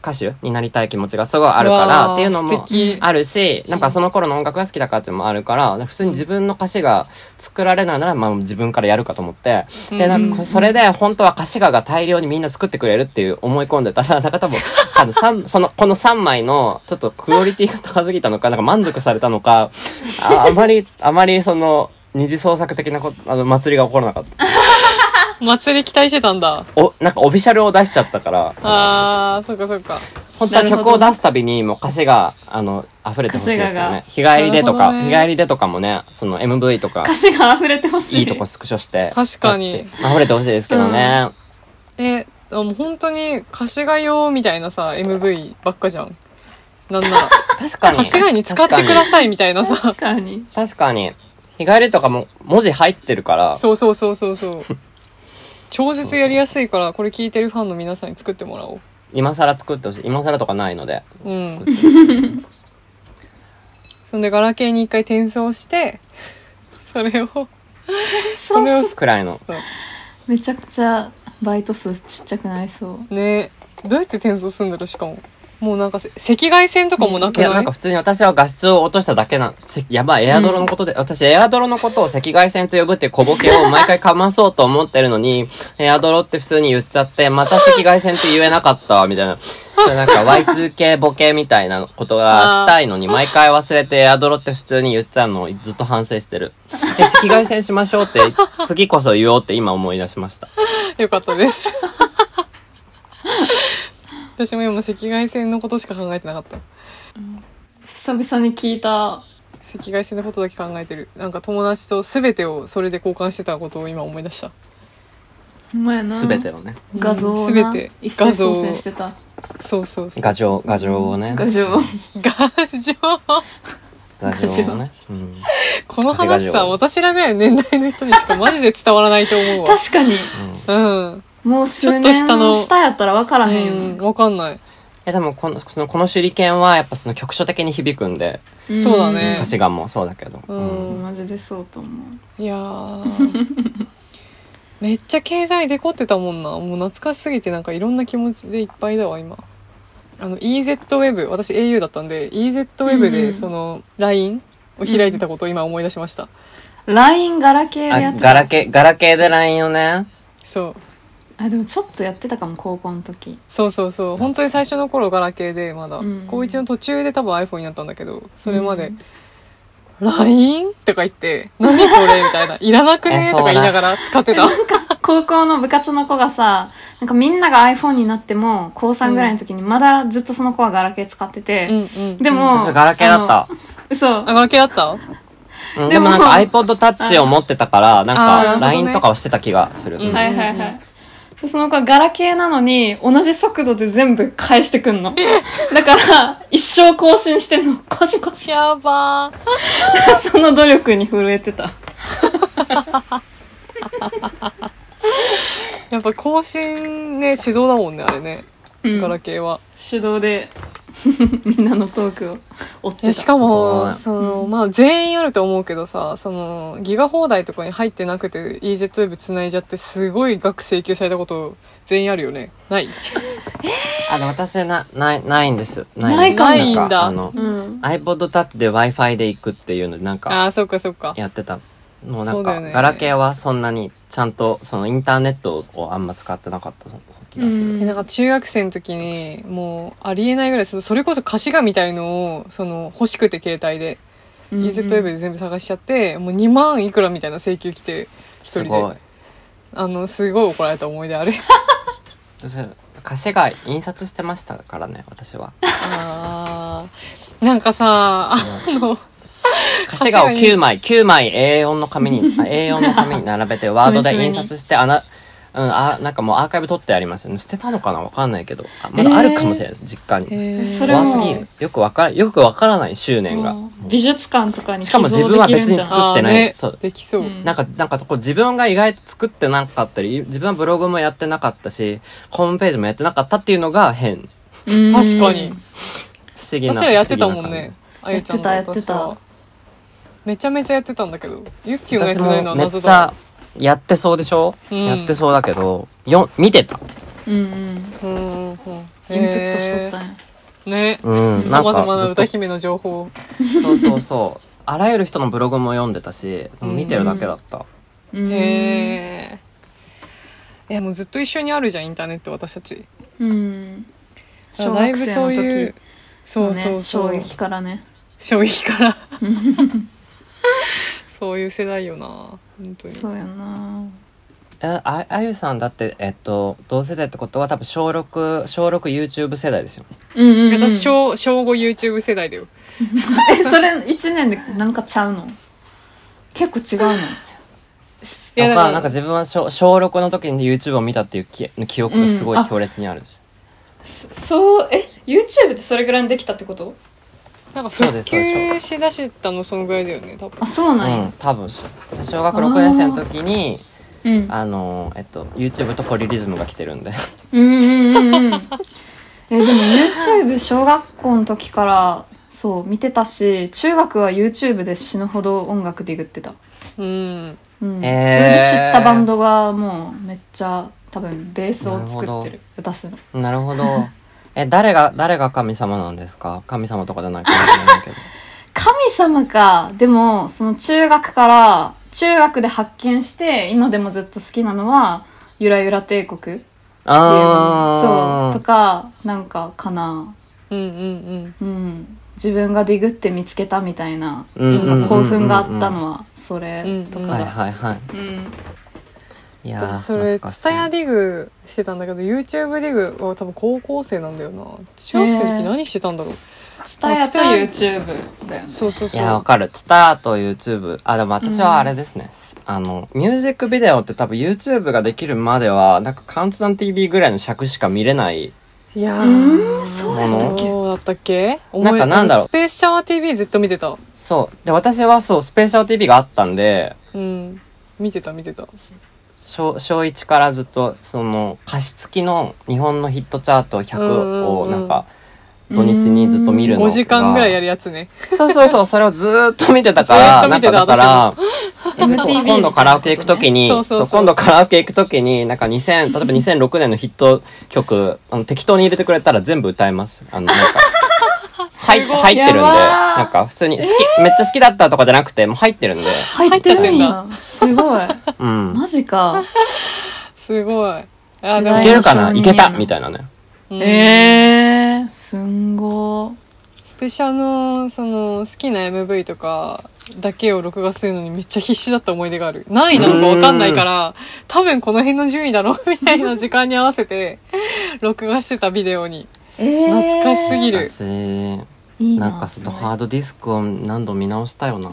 Speaker 3: 歌手になりたい気持ちがすごいあるから、っていうのもあるし、なんかその頃の音楽が好きだからっていうのもあるから、普通に自分の歌詞が作られないなら、まあ自分からやるかと思って、で、なんかそれで本当は歌詞がが大量にみんな作ってくれるっていう思い込んでたら、なんか多分、あの、三その、この3枚の、ちょっとクオリティが高すぎたのか、なんか満足されたのか、ああまり、あまりその、二次創作的なこと、あの、祭りが起こらなかった。
Speaker 2: 祭り期待してたんだ。
Speaker 3: お、なんかオフィシャルを出しちゃったから、
Speaker 2: あー、そっかそっか。
Speaker 3: 本当は曲を出すたびにもう歌詞が、あの、溢れてほしいですけどね。日帰りでとか、
Speaker 2: ね
Speaker 3: 日帰りでとかもね、その MV とか、
Speaker 1: 歌詞が溢れてほしい
Speaker 3: いいとこスクショして。
Speaker 2: 確かに
Speaker 3: 溢れてほしいですけどね。
Speaker 2: え、あもう本当に歌詞が用みたいなさ、MV ばっかじゃん。なんなら。
Speaker 3: 確かに。
Speaker 2: 歌詞外に使ってくださいみたいなさ。
Speaker 1: 確かに
Speaker 3: 確かに。日帰りとかも文字入ってるから、
Speaker 2: そうそうそうそうそう。超絶やりやすいから、これ聞いてるファンの皆さんに作ってもらおう。
Speaker 3: 今更作ってほしい。今更とかないので。
Speaker 2: うん。そんで、ガラケーに一回転送して、それを、それを、
Speaker 3: くらいの。
Speaker 1: めちゃくちゃバイト数ちっちゃくなりそう
Speaker 2: ねどうやって転送するんだろうしかも。もうなんかせ、赤外線とかもなく
Speaker 3: い？や、
Speaker 2: な
Speaker 3: ないんか普通に私は画質を落としただけなやばい、エアドロのことで、私エアドロのことを赤外線と呼ぶっていう小ボケを毎回かまそうと思ってるのに、エアドロって普通に言っちゃって、また赤外線って言えなかった、みたいな。なんか Y2K ボケみたいなことがしたいのに、毎回忘れてエアドロって普通に言っちゃうのをずっと反省してる。で、赤外線しましょうって、次こそ言おうって今思い出しました。
Speaker 2: よかったです。私も今赤外線のことしか考えてなかった。
Speaker 1: 久々に聞いた
Speaker 2: 赤外線のことだけ考えてる。なんか友達と全てをそれで交換してたことを今思い出した。
Speaker 1: ほんまやな
Speaker 3: すべてをね。
Speaker 1: 画像をな
Speaker 2: 全て
Speaker 1: 一斉送信してた
Speaker 2: そうそうそう。
Speaker 3: 画像、画像をね。
Speaker 1: 画像
Speaker 2: 画像。
Speaker 3: 画像をね。うん。
Speaker 2: この話さ、
Speaker 3: 画像
Speaker 2: 私らぐらいの年代の人にしかマジで伝わらないと思うわ。
Speaker 1: 確かに
Speaker 2: うん。
Speaker 1: もう数
Speaker 2: ちょっと下の
Speaker 1: 年下やったら分からへんよ
Speaker 2: うん、
Speaker 1: な
Speaker 2: わかんない。
Speaker 3: え、でもこの、その、この手裏剣はやっぱその局所的に響くんで、
Speaker 1: ん
Speaker 2: そうだね
Speaker 3: 歌詞がもうそうだけど。
Speaker 2: う
Speaker 3: うん
Speaker 2: ん。
Speaker 1: マジでそうと思う
Speaker 2: いやー。めっちゃ携帯デコってたもんな。もう懐かしすぎてなんかいろんな気持ちでいっぱいだわ、今。あの、EZWeb、私 au だったんで、EZWeb でその、LINE を開いてたことを今思い出しました。
Speaker 1: LINE ガラケーでや
Speaker 3: あ、
Speaker 1: ってた
Speaker 3: ガラケー、ガラケーで LINE をね。
Speaker 2: そう。
Speaker 1: あでもちょっとやってたかも高校の時。
Speaker 2: そうそうそう。本当に最初の頃ガラケーでまだ、
Speaker 1: うん。
Speaker 2: 高1の途中で多分 iPhone になったんだけど、それまで、LINE? とか言って、何これ？みたいな。いらなくね？とか言いながら使ってた。
Speaker 1: 高校の部活の子がさなんかみんなが iPhone になっても高3ぐらいの時にまだずっとその子はガラケー使ってて、
Speaker 2: うんうん。
Speaker 1: でも、
Speaker 3: 私ガラケーだった。
Speaker 1: 嘘
Speaker 2: あ、ガラケーだった？
Speaker 3: うん、
Speaker 1: でも
Speaker 3: でもなんか iPod Touch を持ってたから、なんか LINE とかをしてた気がする。
Speaker 2: うん。
Speaker 1: はいはいはいでその子はガラケーなのに同じ速度で全部返してくんの だから一生更新してんのコシコシ
Speaker 2: やばー。
Speaker 1: その努力に震えてた
Speaker 2: やっぱ更新ね、手動だもんね、あれね。
Speaker 1: うん
Speaker 2: ガラケーは。
Speaker 1: 手動で みんなのトークを追ってた
Speaker 2: いや、しかも、
Speaker 3: い
Speaker 2: その、まあ、全員あると思うけどさ、その、ギガ放題とかに入ってなくて EZWeb 繋いじゃって、すごい額請求されたこと、全員あるよね。ない？
Speaker 3: あの、私な、ない、ないんです。
Speaker 1: ないかも
Speaker 2: ないんだ
Speaker 3: かあの、
Speaker 1: うん
Speaker 3: iPod Touch で Wi-Fi で行くっていうので、なん
Speaker 2: あ
Speaker 3: か、
Speaker 2: あ、そっかそっか。
Speaker 3: やってた。もうなんか、
Speaker 2: そうだよね
Speaker 3: ガラケーはそんなに、ちゃんと、そのインターネットをあんま使ってなかった、そそ気がする。
Speaker 2: なんか中学生の時に、もう、ありえないぐらい、そそれこそ歌詞画みたいのを、その、欲しくて携帯で、
Speaker 1: うん
Speaker 2: EZWeb で全部探しちゃって、もう2万いくらみたいな請求来て、一人
Speaker 3: すごい
Speaker 2: で。。あの、すごい怒られた思い出ある。
Speaker 3: 私、歌詞が印刷してましたからね、私は。
Speaker 2: あーなんかさ、あの、
Speaker 3: 歌詞画を9枚。9枚。A4 の紙に あ A4 の紙に並べてワードで印刷してあなうん、あなんかもうアーカイブ取ってあります。捨てたのかな？わかんないけど。あまだあるかもしれないです、実家に。
Speaker 2: へ
Speaker 1: それも
Speaker 3: 怖すぎる。よくわかよくわからない執念が。
Speaker 1: 美術館とかに
Speaker 3: しかも自分は別に作
Speaker 2: あ
Speaker 3: ってない、
Speaker 2: ね。
Speaker 3: そう。
Speaker 2: できそう、
Speaker 1: うん。
Speaker 3: なんか、なんかこう自分が意外と作ってなかったり、自分はブログもやってなかったし、ホームページもやってなかったっていうのが変。
Speaker 1: うん。
Speaker 2: 確かに。
Speaker 3: 不思議な。
Speaker 2: 私らやってたもんね。
Speaker 3: 不思議な感
Speaker 2: あゆちゃんと。
Speaker 1: やってたやってた。
Speaker 2: 私はめちゃめちゃやってたんだけどゆっき
Speaker 3: じ
Speaker 2: ゅんがやってないのは
Speaker 3: めっ
Speaker 2: 謎だ
Speaker 3: ちゃやってそうでしょ、
Speaker 2: うん。
Speaker 3: やってそうだけど、よ、見てた。
Speaker 1: うんうん
Speaker 2: うんうん。うん
Speaker 1: インプットしとったんや。
Speaker 2: ね
Speaker 3: うん。
Speaker 2: さまざまな歌姫の情報
Speaker 3: そうそうそう。あらゆる人のブログも読んでたし、
Speaker 2: うん。
Speaker 3: 見てるだけだった。
Speaker 1: うん。
Speaker 2: へえいやもうずっと一緒にあるじゃんインターネット私たち。
Speaker 1: うん。小
Speaker 2: だいぶそういう
Speaker 1: 時
Speaker 2: そうそうそう。
Speaker 1: 衝撃からね。
Speaker 2: 衝撃から そういう世代よな本当に。
Speaker 1: そうやな。
Speaker 3: え、あ、あゆさんだって、えっと、同世代ってことは多分小6、小 6YouTube 世代ですよ。
Speaker 1: うんうん、うん、
Speaker 2: 私小小5 YouTube 世代だよ。
Speaker 1: えそれ1年でなんかちゃうの？結構違うの？
Speaker 2: いやだから
Speaker 3: なんか、なんか自分は小小6の時に YouTube を見たっていう記記憶がすごい強烈にあるし。
Speaker 1: そうえ YouTube ってそれぐらいにできたってこと？
Speaker 2: なんか復
Speaker 3: そうですそうです
Speaker 2: 旧しだしたのそのぐらいだよね多分。
Speaker 1: あそうなんや。
Speaker 3: うん、多分小学6年生の時に
Speaker 1: うん。
Speaker 3: あのえっと YouTube とポリリズムが来てるんで。
Speaker 1: うんうんうんうん えでも YouTube 小学校の時からそう見てたし中学は YouTube で死ぬほど音楽ディグってた。
Speaker 2: うん。
Speaker 1: うん、
Speaker 3: えー。
Speaker 1: それで知ったバンドがもうめっちゃ多分ベースを作ってる。私の。
Speaker 3: なるほどえ誰が誰が神様なんですか？神様とかじゃないかもしれないけど。
Speaker 1: 神様か。でもその中学から中学で発見して今でもずっと好きなのは「ゆらゆら帝国」っていうそう。
Speaker 3: ああ
Speaker 1: とかなんかかな。
Speaker 2: うんうん
Speaker 1: うん。自分がディグって見つけたみたいな。
Speaker 3: うん
Speaker 1: 興奮があったのはそれとか
Speaker 3: はい
Speaker 1: だ
Speaker 3: はいはい
Speaker 1: うん
Speaker 3: いやー
Speaker 2: 私それ
Speaker 3: 懐かしい。
Speaker 2: ツタヤディグしてたんだけど YouTube ディグは多分高校生なんだよな。中学生の時何してたんだろう。
Speaker 1: ツタヤと YouTube だよね。
Speaker 2: そうそうそう。
Speaker 3: いやわかる。ツターと YouTube あでも私はあれですね、あのミュージックビデオって多分 YouTube ができるまではなんかカウントダウン TV ぐらいの尺しか見れない
Speaker 2: いや
Speaker 1: うん？
Speaker 2: ー
Speaker 1: そう
Speaker 3: だったっ
Speaker 1: け？
Speaker 2: そうだったっけ？
Speaker 3: なんかなんだろう。
Speaker 2: スペースシャワー TV ずっと見てた。
Speaker 3: そう。で私はそうスペーシャル TV があったんで
Speaker 2: うん。見てた見てた
Speaker 3: 小小1からずっとその加湿器の日本のヒットチャート100をなんか土日にずっと見るのが。
Speaker 2: 5時間ぐらいやるやつね。
Speaker 3: そうそうそうそれをずーっと見てたからなんかだから今度カラオケ行くときに
Speaker 2: そうそうそう。
Speaker 3: そう今度カラオケ行くときになんか2000例えば2006年のヒット曲あの適当に入れてくれたら全部歌えます。あのなんか入入ってるんでなんか普通に好き、めっちゃ好きだったとかじゃなくてもう入ってるんで。
Speaker 1: 入ってるんだ。すごい。
Speaker 3: うん。
Speaker 1: マジか。
Speaker 2: すごい。あ
Speaker 1: 時代
Speaker 3: いけるかな？いけた？みたいなね。
Speaker 2: うん。
Speaker 1: えー、すんご
Speaker 2: スペシャルのその好きな MV とかだけを録画するのにめっちゃ必死だった思い出がある。何位なのか分かんないから多分この辺の順位だろう。みたいな時間に合わせて録画してたビデオに
Speaker 1: えー、
Speaker 2: 懐かしすぎる。
Speaker 3: 私
Speaker 1: いい。な
Speaker 3: なんかそのハードディスクを何度見直したよな。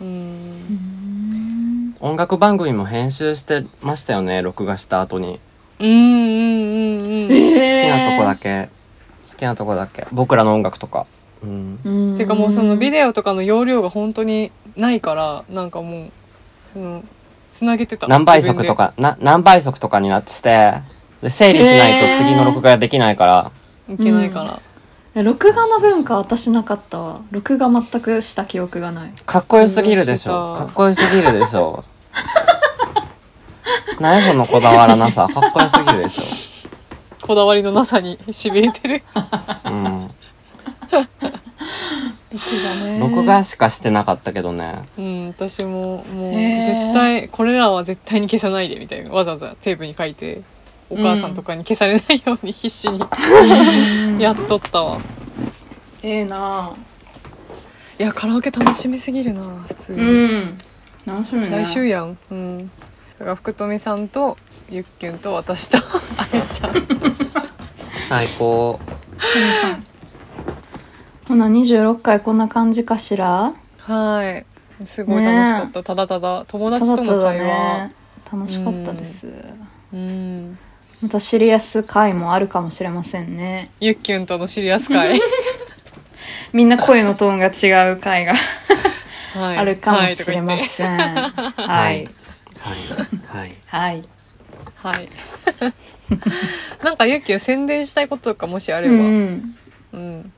Speaker 2: うん。
Speaker 3: 音楽番組も編集してましたよね録画した後に。
Speaker 2: うんうんうんうん。
Speaker 3: 好き
Speaker 1: え
Speaker 3: なとこだけ。好きなとこだけ。僕らの音楽とか。うん。
Speaker 1: うん
Speaker 2: てかもうそのビデオとかの容量が本当にないからなんかもうそのつなげてた。
Speaker 3: 何倍速とかな何倍速とかになっててで整理しないと次の録画ができないから、
Speaker 2: 自分でいけないから、
Speaker 1: え録画の文化私なかったわ。録画全くした記憶がない。
Speaker 3: かっこよすぎるでしょ。
Speaker 2: うん
Speaker 3: かっこよすぎるでしょ。何そのこだわらなさ。かっこよすぎるでし
Speaker 2: こだわりのなさにしびれてる。
Speaker 3: ょうん。
Speaker 1: 録画ね。
Speaker 3: 録画しかしてなかったけどね。
Speaker 2: うん私ももう
Speaker 1: へー。
Speaker 2: 絶対これらは絶対に消さないでみたいな。わざわざテープに書いてお母さんとかに消されないように必死にやっとったわ。
Speaker 1: ええなあ。
Speaker 2: いやカラオケ楽しみすぎるな普通に、
Speaker 1: うん。楽しみね。
Speaker 2: 来週やん。うん。だから福富さんとゆっきゅんと私と。あやちゃん。
Speaker 3: 最高。
Speaker 1: トミさん。ほな26回こんな感じかしら？
Speaker 2: はい。すごい楽しかった、ただただ。友達との会話。
Speaker 1: ね。楽しかったです、
Speaker 2: うん
Speaker 1: またシリアス回もあるかもしれませんね。
Speaker 2: ゆっきゅんとのシリアス会
Speaker 1: みんな声のトーンが違う回が
Speaker 2: はい。
Speaker 1: あるかもしれま
Speaker 2: はい
Speaker 1: せんはい。
Speaker 3: はい。はい。
Speaker 1: はい。
Speaker 2: はい。なんかゆっきゅん宣伝したいこととかもしあれ
Speaker 1: う
Speaker 2: ば
Speaker 1: ん。
Speaker 2: うん、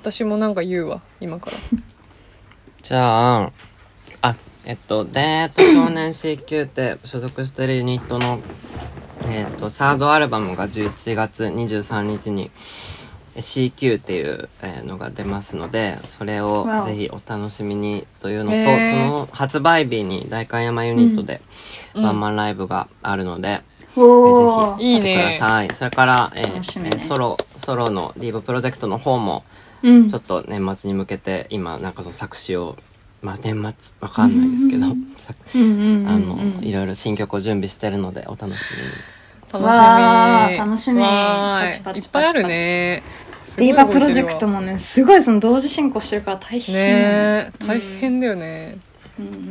Speaker 2: 私もなんか言うわ今から。
Speaker 3: じゃああえっとでえっと少年 CQ って所属してるユニットのえっとサードアルバムが11月23日に CQ っていうえーのが出ますのでそれをぜひお楽しみにというのと、
Speaker 2: へー。
Speaker 3: その発売日に代官山ユニットで
Speaker 2: うん。
Speaker 3: ワンマンライブがあるので、
Speaker 1: おー。
Speaker 3: ぜひ
Speaker 2: い。いね。
Speaker 3: 来てくださいそれから、えー
Speaker 1: ね。
Speaker 3: えーソロソロのディーブプロジェクトの方も
Speaker 1: うん。
Speaker 3: ちょっと年末に向けて今なんかその作詞をまあ年末わかんないですけど、あのいろいろ新曲を準備してるのでお楽しみに。
Speaker 2: 楽しみ。
Speaker 1: 楽しみ。
Speaker 2: いっぱいあるね。
Speaker 1: ディーバプロジェクトもねすごいその同時進行してるから大変
Speaker 2: ね。え。大変だよね。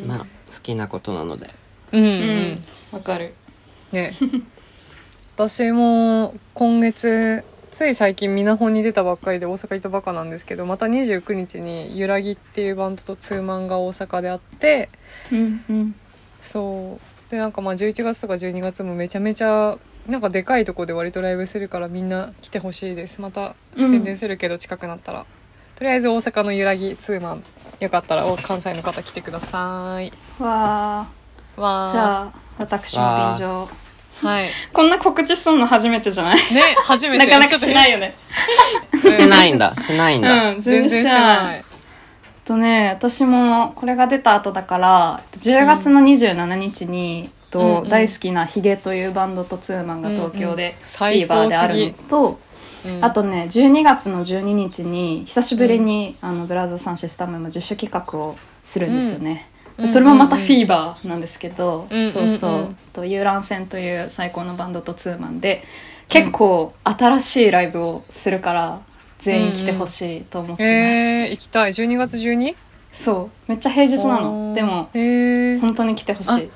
Speaker 3: まあ好きなことなので。
Speaker 2: うん。
Speaker 1: わかる。
Speaker 2: ね。私も今月つい最近ミナホンに出たばっかりで大阪行ったばっかなんですけどまた29日にゆらぎっていうバンドとツーマンが大阪であって
Speaker 1: うんうん
Speaker 2: そう。でなんかまあ11月とか12月もめちゃめちゃなんかでかいとこで割とライブするからみんな来てほしいです。また
Speaker 1: うん
Speaker 2: 宣伝するけど近くなったら、とりあえず大阪のゆらぎツーマンよかったらお関西の方来てください。
Speaker 1: わ
Speaker 2: わー
Speaker 1: あ。じゃあ私も便乗
Speaker 2: はい。
Speaker 1: こんな告知すんの初めてじゃない？
Speaker 2: ね初めて。
Speaker 1: なかなかしない
Speaker 2: よ
Speaker 1: よね
Speaker 3: しないんだ。しないんだ、
Speaker 1: うん
Speaker 2: 全然しない。
Speaker 1: とね私もこれが出た後だから10月の27日に、と
Speaker 2: うんうん。
Speaker 1: 大好きなヒゲというバンドとツーマンが東京
Speaker 2: うんうん。
Speaker 1: でフ
Speaker 2: 最
Speaker 1: ィーバーであるのと、
Speaker 2: うん。
Speaker 1: あとね12月の12日に久しぶりに、あのブラザーサンシスタムも自主企画をするんですよね。
Speaker 2: うん
Speaker 1: それもまたフィーバーなんですけど、
Speaker 2: うんうんうん。
Speaker 1: そうそう。と遊覧船という最高のバンドとツーマンで結構新しいライブをするから全員来てほしいと思ってます、
Speaker 2: えー、行きたい。12月 12?
Speaker 1: そう。めっちゃ平日なの。でも
Speaker 2: えー、
Speaker 1: 本当に来てほしい。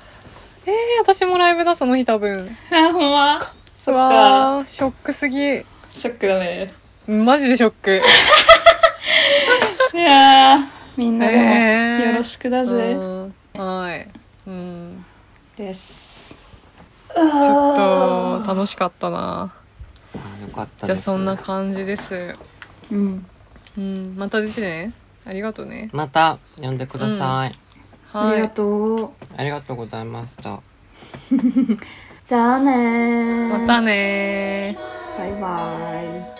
Speaker 2: えー、私もライブだその日多分。
Speaker 1: あほんま？そっか。
Speaker 2: ショックすぎ。
Speaker 1: ショックだね。
Speaker 2: マジでショック。
Speaker 1: いやーみんなでも
Speaker 2: えー。
Speaker 1: よろしくだぜ、
Speaker 2: うん。はい。うん。
Speaker 1: です。
Speaker 2: ちょっと楽しかったな。
Speaker 3: あよかったです。
Speaker 2: じゃあそんな感じです。
Speaker 1: うん。
Speaker 2: うん。また出てね。ありがとうね。
Speaker 3: また呼んでください、
Speaker 2: はい。
Speaker 1: ありがとう。
Speaker 3: ありがとうございました。
Speaker 1: じゃあねー。
Speaker 2: またね
Speaker 1: バイバイ